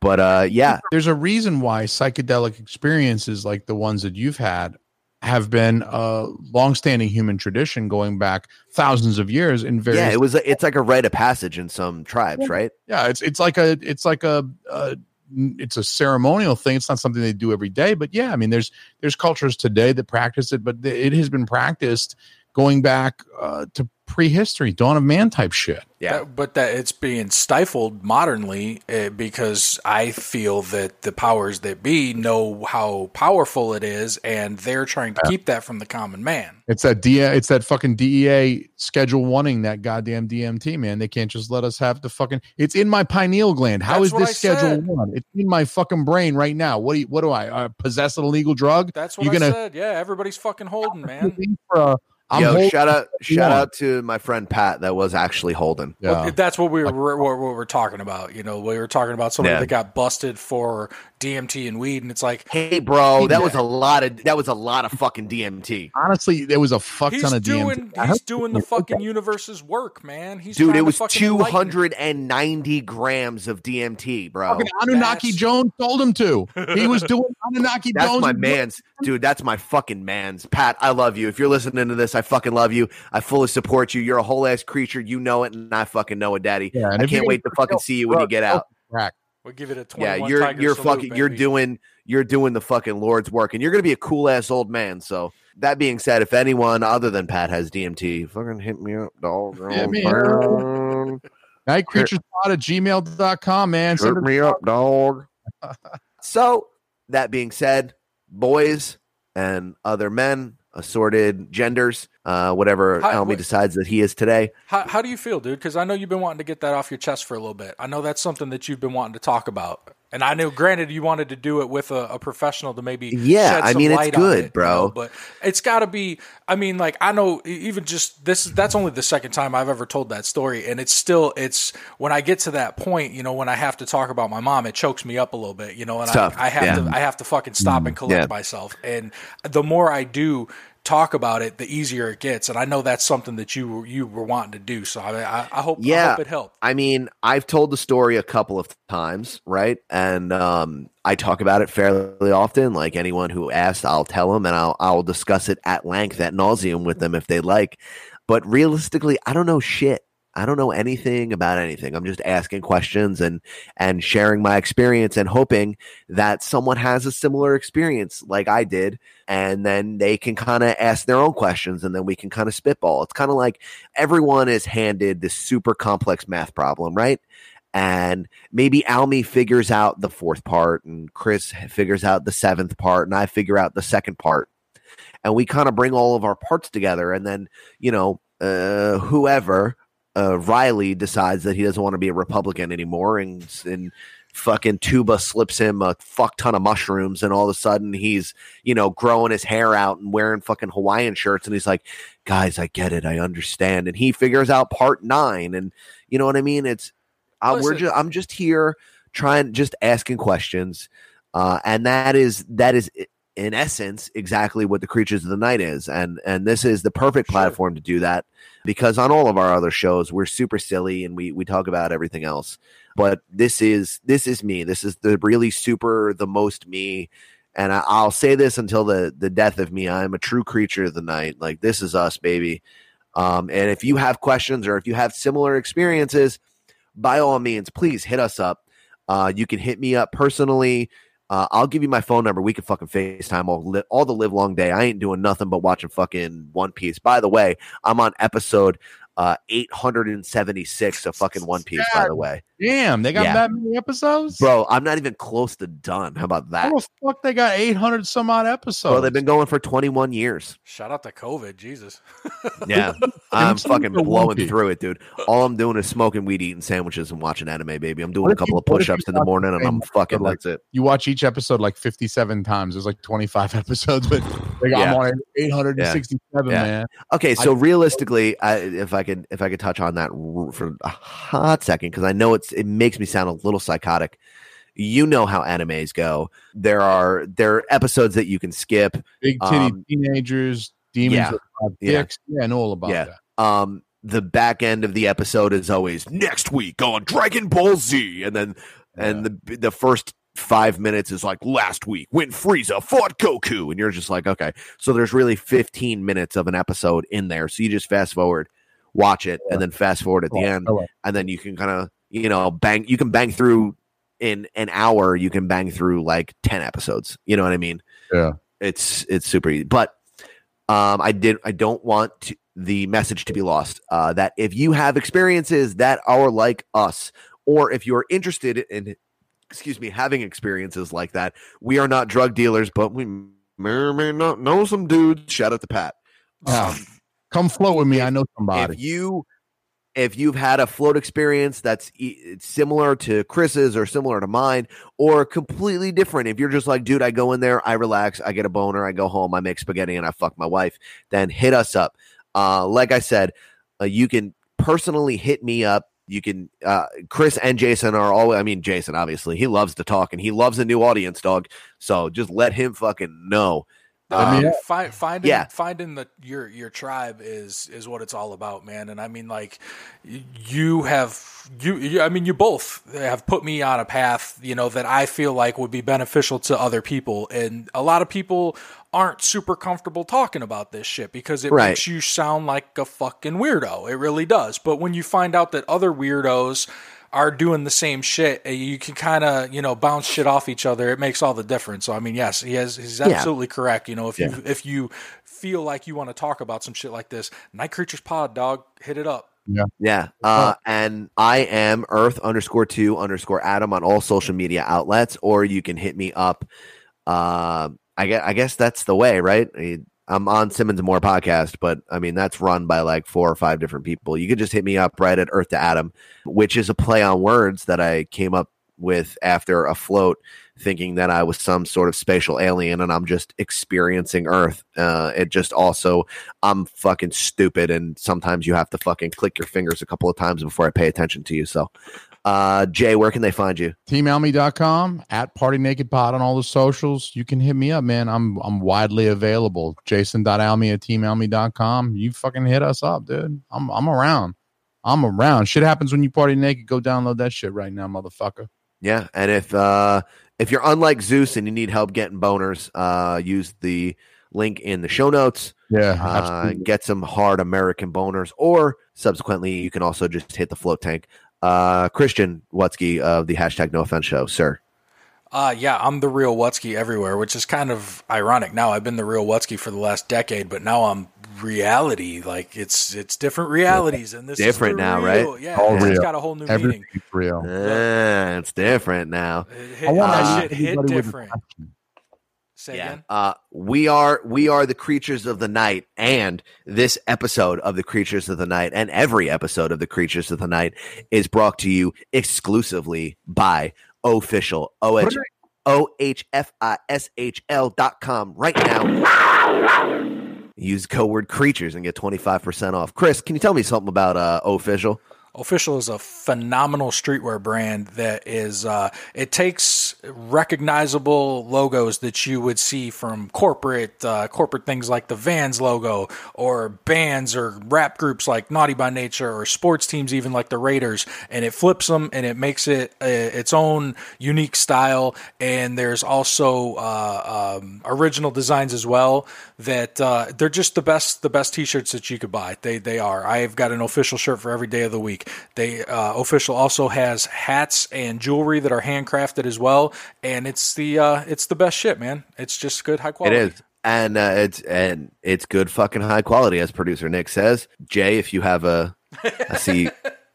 A: But uh, yeah,
B: There's a reason why psychedelic experiences like the ones that you've had have been a longstanding human tradition going back thousands of years in various
A: yeah, it was. A, it's like a rite of passage in some tribes, right?
B: yeah it's it's like a it's like a, a it's a ceremonial thing it's not something they do every day but yeah i mean there's there's cultures today that practice it but it has been practiced going back uh, to prehistory dawn of man type shit
A: Yeah.
C: That- but that it's being stifled modernly uh, because I feel that the powers that be know how powerful it is, and they're trying to keep that from the common man.
B: it's that DEA, it's that fucking DEA schedule wanting that goddamn DMT man. They can't just let us have the fucking. It's in my pineal gland. How
C: That's
B: is this
C: I
B: schedule
C: said.
B: one? It's in my fucking brain right now. What do you, what do I uh, possess an illegal drug?
C: That's what
B: You're
C: I
B: gonna-
C: said. Yeah, everybody's fucking holding, [laughs] man.
B: For a- I'm
A: Yo,
B: holding-
A: shout out, shout out to my friend Pat that was actually holding.
B: Yeah.
C: Well, that's what we were what, what we're talking about. You know, we were talking about somebody
A: Yeah.
C: that got busted for DMT and weed, and it's like
A: Hey, bro, that was a lot of that was a lot of fucking DMT,
B: honestly, there was a fuck
C: he's
B: ton of
C: doing
B: DMT. I
C: he's doing the fucking universe's work, man. He's
A: dude. It was
C: fucking
A: two
C: enlighten-
A: hundred and ninety grams of DMT, bro.
B: Fucking Anunnaki
C: That's-
B: Jones told him to. [laughs] He was doing Anunnaki
A: That's
B: Jones.
A: my man's, dude. That's my fucking man's. Pat, I love you. If you're listening to this, I fucking love you. I fully support you. You're a whole ass creature. You know it, and I fucking know it, Daddy.
B: Yeah,
A: I can't wait to fucking see you when you get out.
B: Crack.
C: We'll give it a
A: Yeah, you're
C: Tiger
A: you're
C: salute,
A: fucking you're doing you're doing the fucking Lord's work, and you're gonna be a cool ass old man. So that being said, if anyone other than Pat has DMT, fucking hit me up, dog.
B: Hit oh, me
A: Man.
B: Nightcreaturespod at gmail.com, man.
A: Hit
B: it-
A: me up, dog. [laughs] so that being said, boys and other men, assorted genders, uh, whatever Almy
C: wait.
A: decides that he is today.
C: How, how do you feel, dude? Because I know you've been wanting to get that off your chest for a little bit. I know that's something that you've been wanting to talk about. And I know, granted, you wanted to do it with a, a professional to maybe
A: Yeah, I mean, it's good,
C: it, you
A: bro.
C: know, but it's got to be. I mean, like I know even just this. That's only the second time I've ever told that story, and it's still. It's when I get to that point, you know, when I have to talk about my mom, it chokes me up a little bit, you know, and I, I have
A: yeah.
C: to I have to fucking stop mm, and collect
A: Yeah.
C: myself. And the more I do, talk about it, the easier it gets. And I know that's something that you were, you were wanting to do. So I, I, I hope, I
A: Yeah.
C: hope it helped.
A: I mean, I've told the story a couple of times, right? And um, I talk about it fairly often. Like anyone who asks, I'll tell them, and I'll I'll discuss it at length, at nauseum with them if they like. But realistically, I don't know shit. I don't know anything about anything. I'm just asking questions and and sharing my experience and hoping that someone has a similar experience like I did, and then they can kind of ask their own questions, and then we can kind of spitball. It's kind of like everyone is handed this super complex math problem, right? And maybe Almy figures out the fourth part, and Chris figures out the seventh part, and I figure out the second part. And we kind of bring all of our parts together, and then, you know, uh, whoever, uh, Riley decides that he doesn't want to be a Republican anymore, and, and fucking Tuba slips him a fuck ton of mushrooms, and all of a sudden he's, you know, growing his hair out and wearing fucking Hawaiian shirts, and he's like, guys, I get it, I understand, and he figures out part nine, and you know what I mean? It's uh, we're just I'm just here trying just asking questions, uh, and that is that is i- in essence exactly what the creatures of the night is, and and this is the perfect
C: Sure.
A: platform to do that because on all of our other shows we're super silly and we we talk about everything else, but this is this is me. This is the really super the most me. And I, I'll say this until the the death of me. I'm a true creature of the night. Like this is us, baby. Um, and if you have questions or if you have similar experiences, by all means, please hit us up. Uh, you can hit me up personally. Uh, I'll give you my phone number. We can fucking FaceTime all, li- all the live long day. I ain't doing nothing but watching fucking One Piece. By the way, I'm on episode uh, 876 of fucking One Piece, by the way.
B: Damn, they got
A: Yeah.
B: that many episodes,
A: Bro, I'm not even close to done. How about that?
B: How the fuck they got eight hundred some odd episodes?
A: Bro, they've been going for 21 years.
C: Shout out to COVID. Jesus. [laughs]
A: Yeah. [laughs] I'm fucking blowing through it, dude. All I'm doing is smoking weed, eating sandwiches, and watching anime, baby. I'm doing
B: What
A: a
B: if you-
A: couple of push ups in the morning and I'm fucking,
B: like-
A: that's it.
B: you watch each episode like fifty-seven times. There's like twenty-five [laughs] episodes, but they got
A: Yeah.
B: I'm on eight hundred and sixty-seven,
A: Yeah.
B: man.
A: Okay, so realistically, I, if I could, if I could touch on that for a hot second, because I know it's it makes me sound a little psychotic. You know how animes go. There are there are episodes that you can skip.
B: Big titty
A: Um,
B: teenagers, demons
A: yeah.
B: five
A: Yeah.
B: Yeah, I know all about
A: Yeah.
B: that.
A: Um, the back end of the episode is always next week on Dragon Ball Z, and then and the the first five minutes is like last week when Frieza fought Goku, and you're just like, okay, so there's really 15 minutes of an episode in there, so you just fast forward, watch it, and then fast forward at the end, and then you can kind of you know bang, you can bang through in an hour, you can bang through like 10 episodes. You know what I mean?
B: Yeah.
A: it's it's super easy, but um, I did. I don't want to, the message to be lost. Uh, that if you have experiences that are like us, or if you're interested in, excuse me, having experiences like that, we are not drug dealers, but we may or may not know some dudes. Shout out to Pat. Um,
B: Come float with me. I know somebody.
A: if you if you've had a float experience that's e- similar to Chris's or similar to mine or completely different, if you're just like, dude, I go in there, I relax, I get a boner, I go home, I make spaghetti, and I fuck my wife, then hit us up. Uh, like I said, uh, you can personally hit me up. You can, uh, Chris and Jason are all, I mean, Jason, obviously, he loves to talk and he loves a new audience, dog. So just let him fucking know. Um,
C: Fi- finding
A: yeah.
C: finding the your your tribe is is what it's all about, man. And I mean, like you have you, you. I mean, you both have put me on a path, you know, that I feel like would be beneficial to other people. And a lot of people aren't super comfortable talking about this shit because it
A: Right.
C: makes you sound like a fucking weirdo. It really does. But when you find out that other weirdos are doing the same shit, uh, you can kind of you know bounce shit off each other. It makes all the difference. So I mean, yes, he has. He's absolutely correct. You know, if you if you feel like you want to talk about some shit like this, Night Creatures Pod, dog, hit it up.
A: Yeah. Yeah. Uh, and I am Earth underscore two underscore Adam on all social media outlets, or you can hit me up. Uh, I guess, I guess that's the way, right? I'm on Simmons More podcast, but I mean, that's run by like four or five different people. You could just hit me up right at Earth to Adam, which is a play on words that I came up with after a float thinking that I was some sort of spatial alien and I'm just experiencing Earth. Uh, it just also, I'm fucking stupid and sometimes you have to fucking click your fingers a couple of times before I pay attention to you. So, Uh, Jay, where can they find you?
B: teamelmy.com at party naked pod on all the socials. You can hit me up man. I'm i'm widely available. Jason.almy at teamelmy.com you fucking hit us up dude. I'm i'm around. I'm around. Shit happens when you party naked. Go download that shit right now motherfucker.
A: Yeah, and if uh if you're unlike Zeus and you need help getting boners, uh use the link in the show notes.
B: yeah
A: Uh, get some hard American boners, or subsequently you can also just hit the float tank. Uh Christian Wutsky of the hashtag No Offense Show, sir.
C: Uh, yeah, I'm the real Wutsky everywhere, which is kind of ironic. Now I've been the real Wutsky for the last decade, but now I'm reality. Like it's it's different realities, and this
A: Different
C: is
A: now,
C: real.
A: right?
C: Yeah,
B: All
C: it's
B: real.
C: got a whole new
B: everything's
C: meaning.
B: real
A: Uh, it's different now.
C: It hit,
B: I want
A: Uh,
C: that shit hit
B: everybody with a
C: different.
B: Question.
C: Say
A: yeah.
C: again.
A: Uh, we are we are the creatures of the night, and this episode of the creatures of the night, and every episode of the creatures of the night, is brought to you exclusively by Ohfishl o h o h f i s h l dot com right now. Use code word creatures and get twenty five percent off. Chris, can you tell me something about uh, Ohfishl?
C: Ohfishl is a phenomenal streetwear brand that is uh, it takes recognizable logos that you would see from corporate uh, corporate things like the Vans logo or bands or rap groups like Naughty by Nature or sports teams even like the Raiders and it flips them and it makes it uh, its own unique style. And there's also uh, um, original designs as well that uh, they're just the best the best t-shirts that you could buy. They they are. I've got an official shirt for every day of the week they uh, Ohfishl also has hats and jewelry that are handcrafted as well, and it's the uh, it's the best shit, man. It's just good high quality.
A: is. And uh, it's and it's good fucking high quality, as producer Nick says. Jay, if you have a, I see,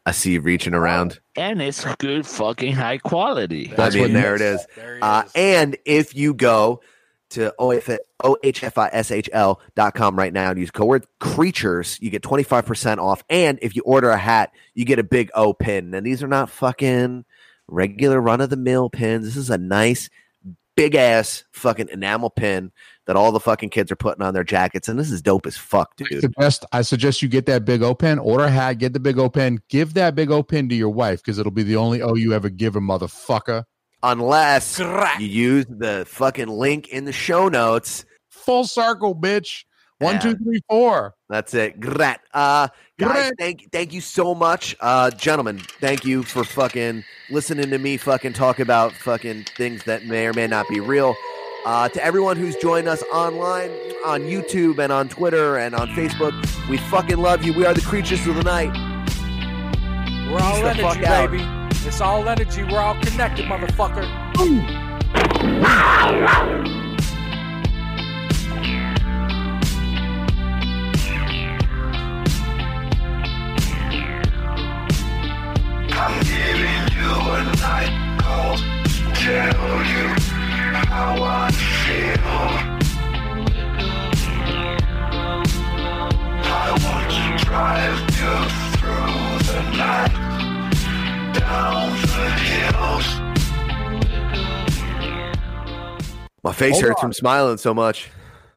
A: I see you reaching around.
D: and it's good fucking high quality.
B: That's
A: I mean,
B: what
A: there it is.
C: There
A: Uh,
C: is.
A: and if you go to ohfishl dot com right now and use code word creatures, you get 25% off. And if you order a hat, you get a big O pin. And these are not fucking regular run of the mill pins. This is a nice, big ass fucking enamel pin that all the fucking kids are putting on their jackets. And this is dope as fuck,
B: I
A: dude.
B: suggest I suggest you get that big O pin, order a hat, get the big O pin, give that big O pin to your wife because it'll be the only O you ever give her, motherfucker.
A: Unless
C: Crack.
A: you use the fucking link in the show notes.
B: Full circle, bitch. One,
A: Yeah.
B: two, three, four.
A: That's it. Grat. Uh guys, thank thank you so much. Uh gentlemen, thank you for fucking listening to me fucking talk about fucking things that may or may not be real. Uh, to everyone who's joined us online on YouTube and on Twitter and on Facebook, we fucking love you. We are the creatures of the night.
C: We're all
A: Peace the
C: energy,
A: fuck out.
C: baby. It's all energy. We're all connected, motherfucker.
E: I'm giving you a night to tell you how I feel. I want to drive you through the night.
A: My face
B: Hold
A: hurts
B: on.
A: from smiling so much.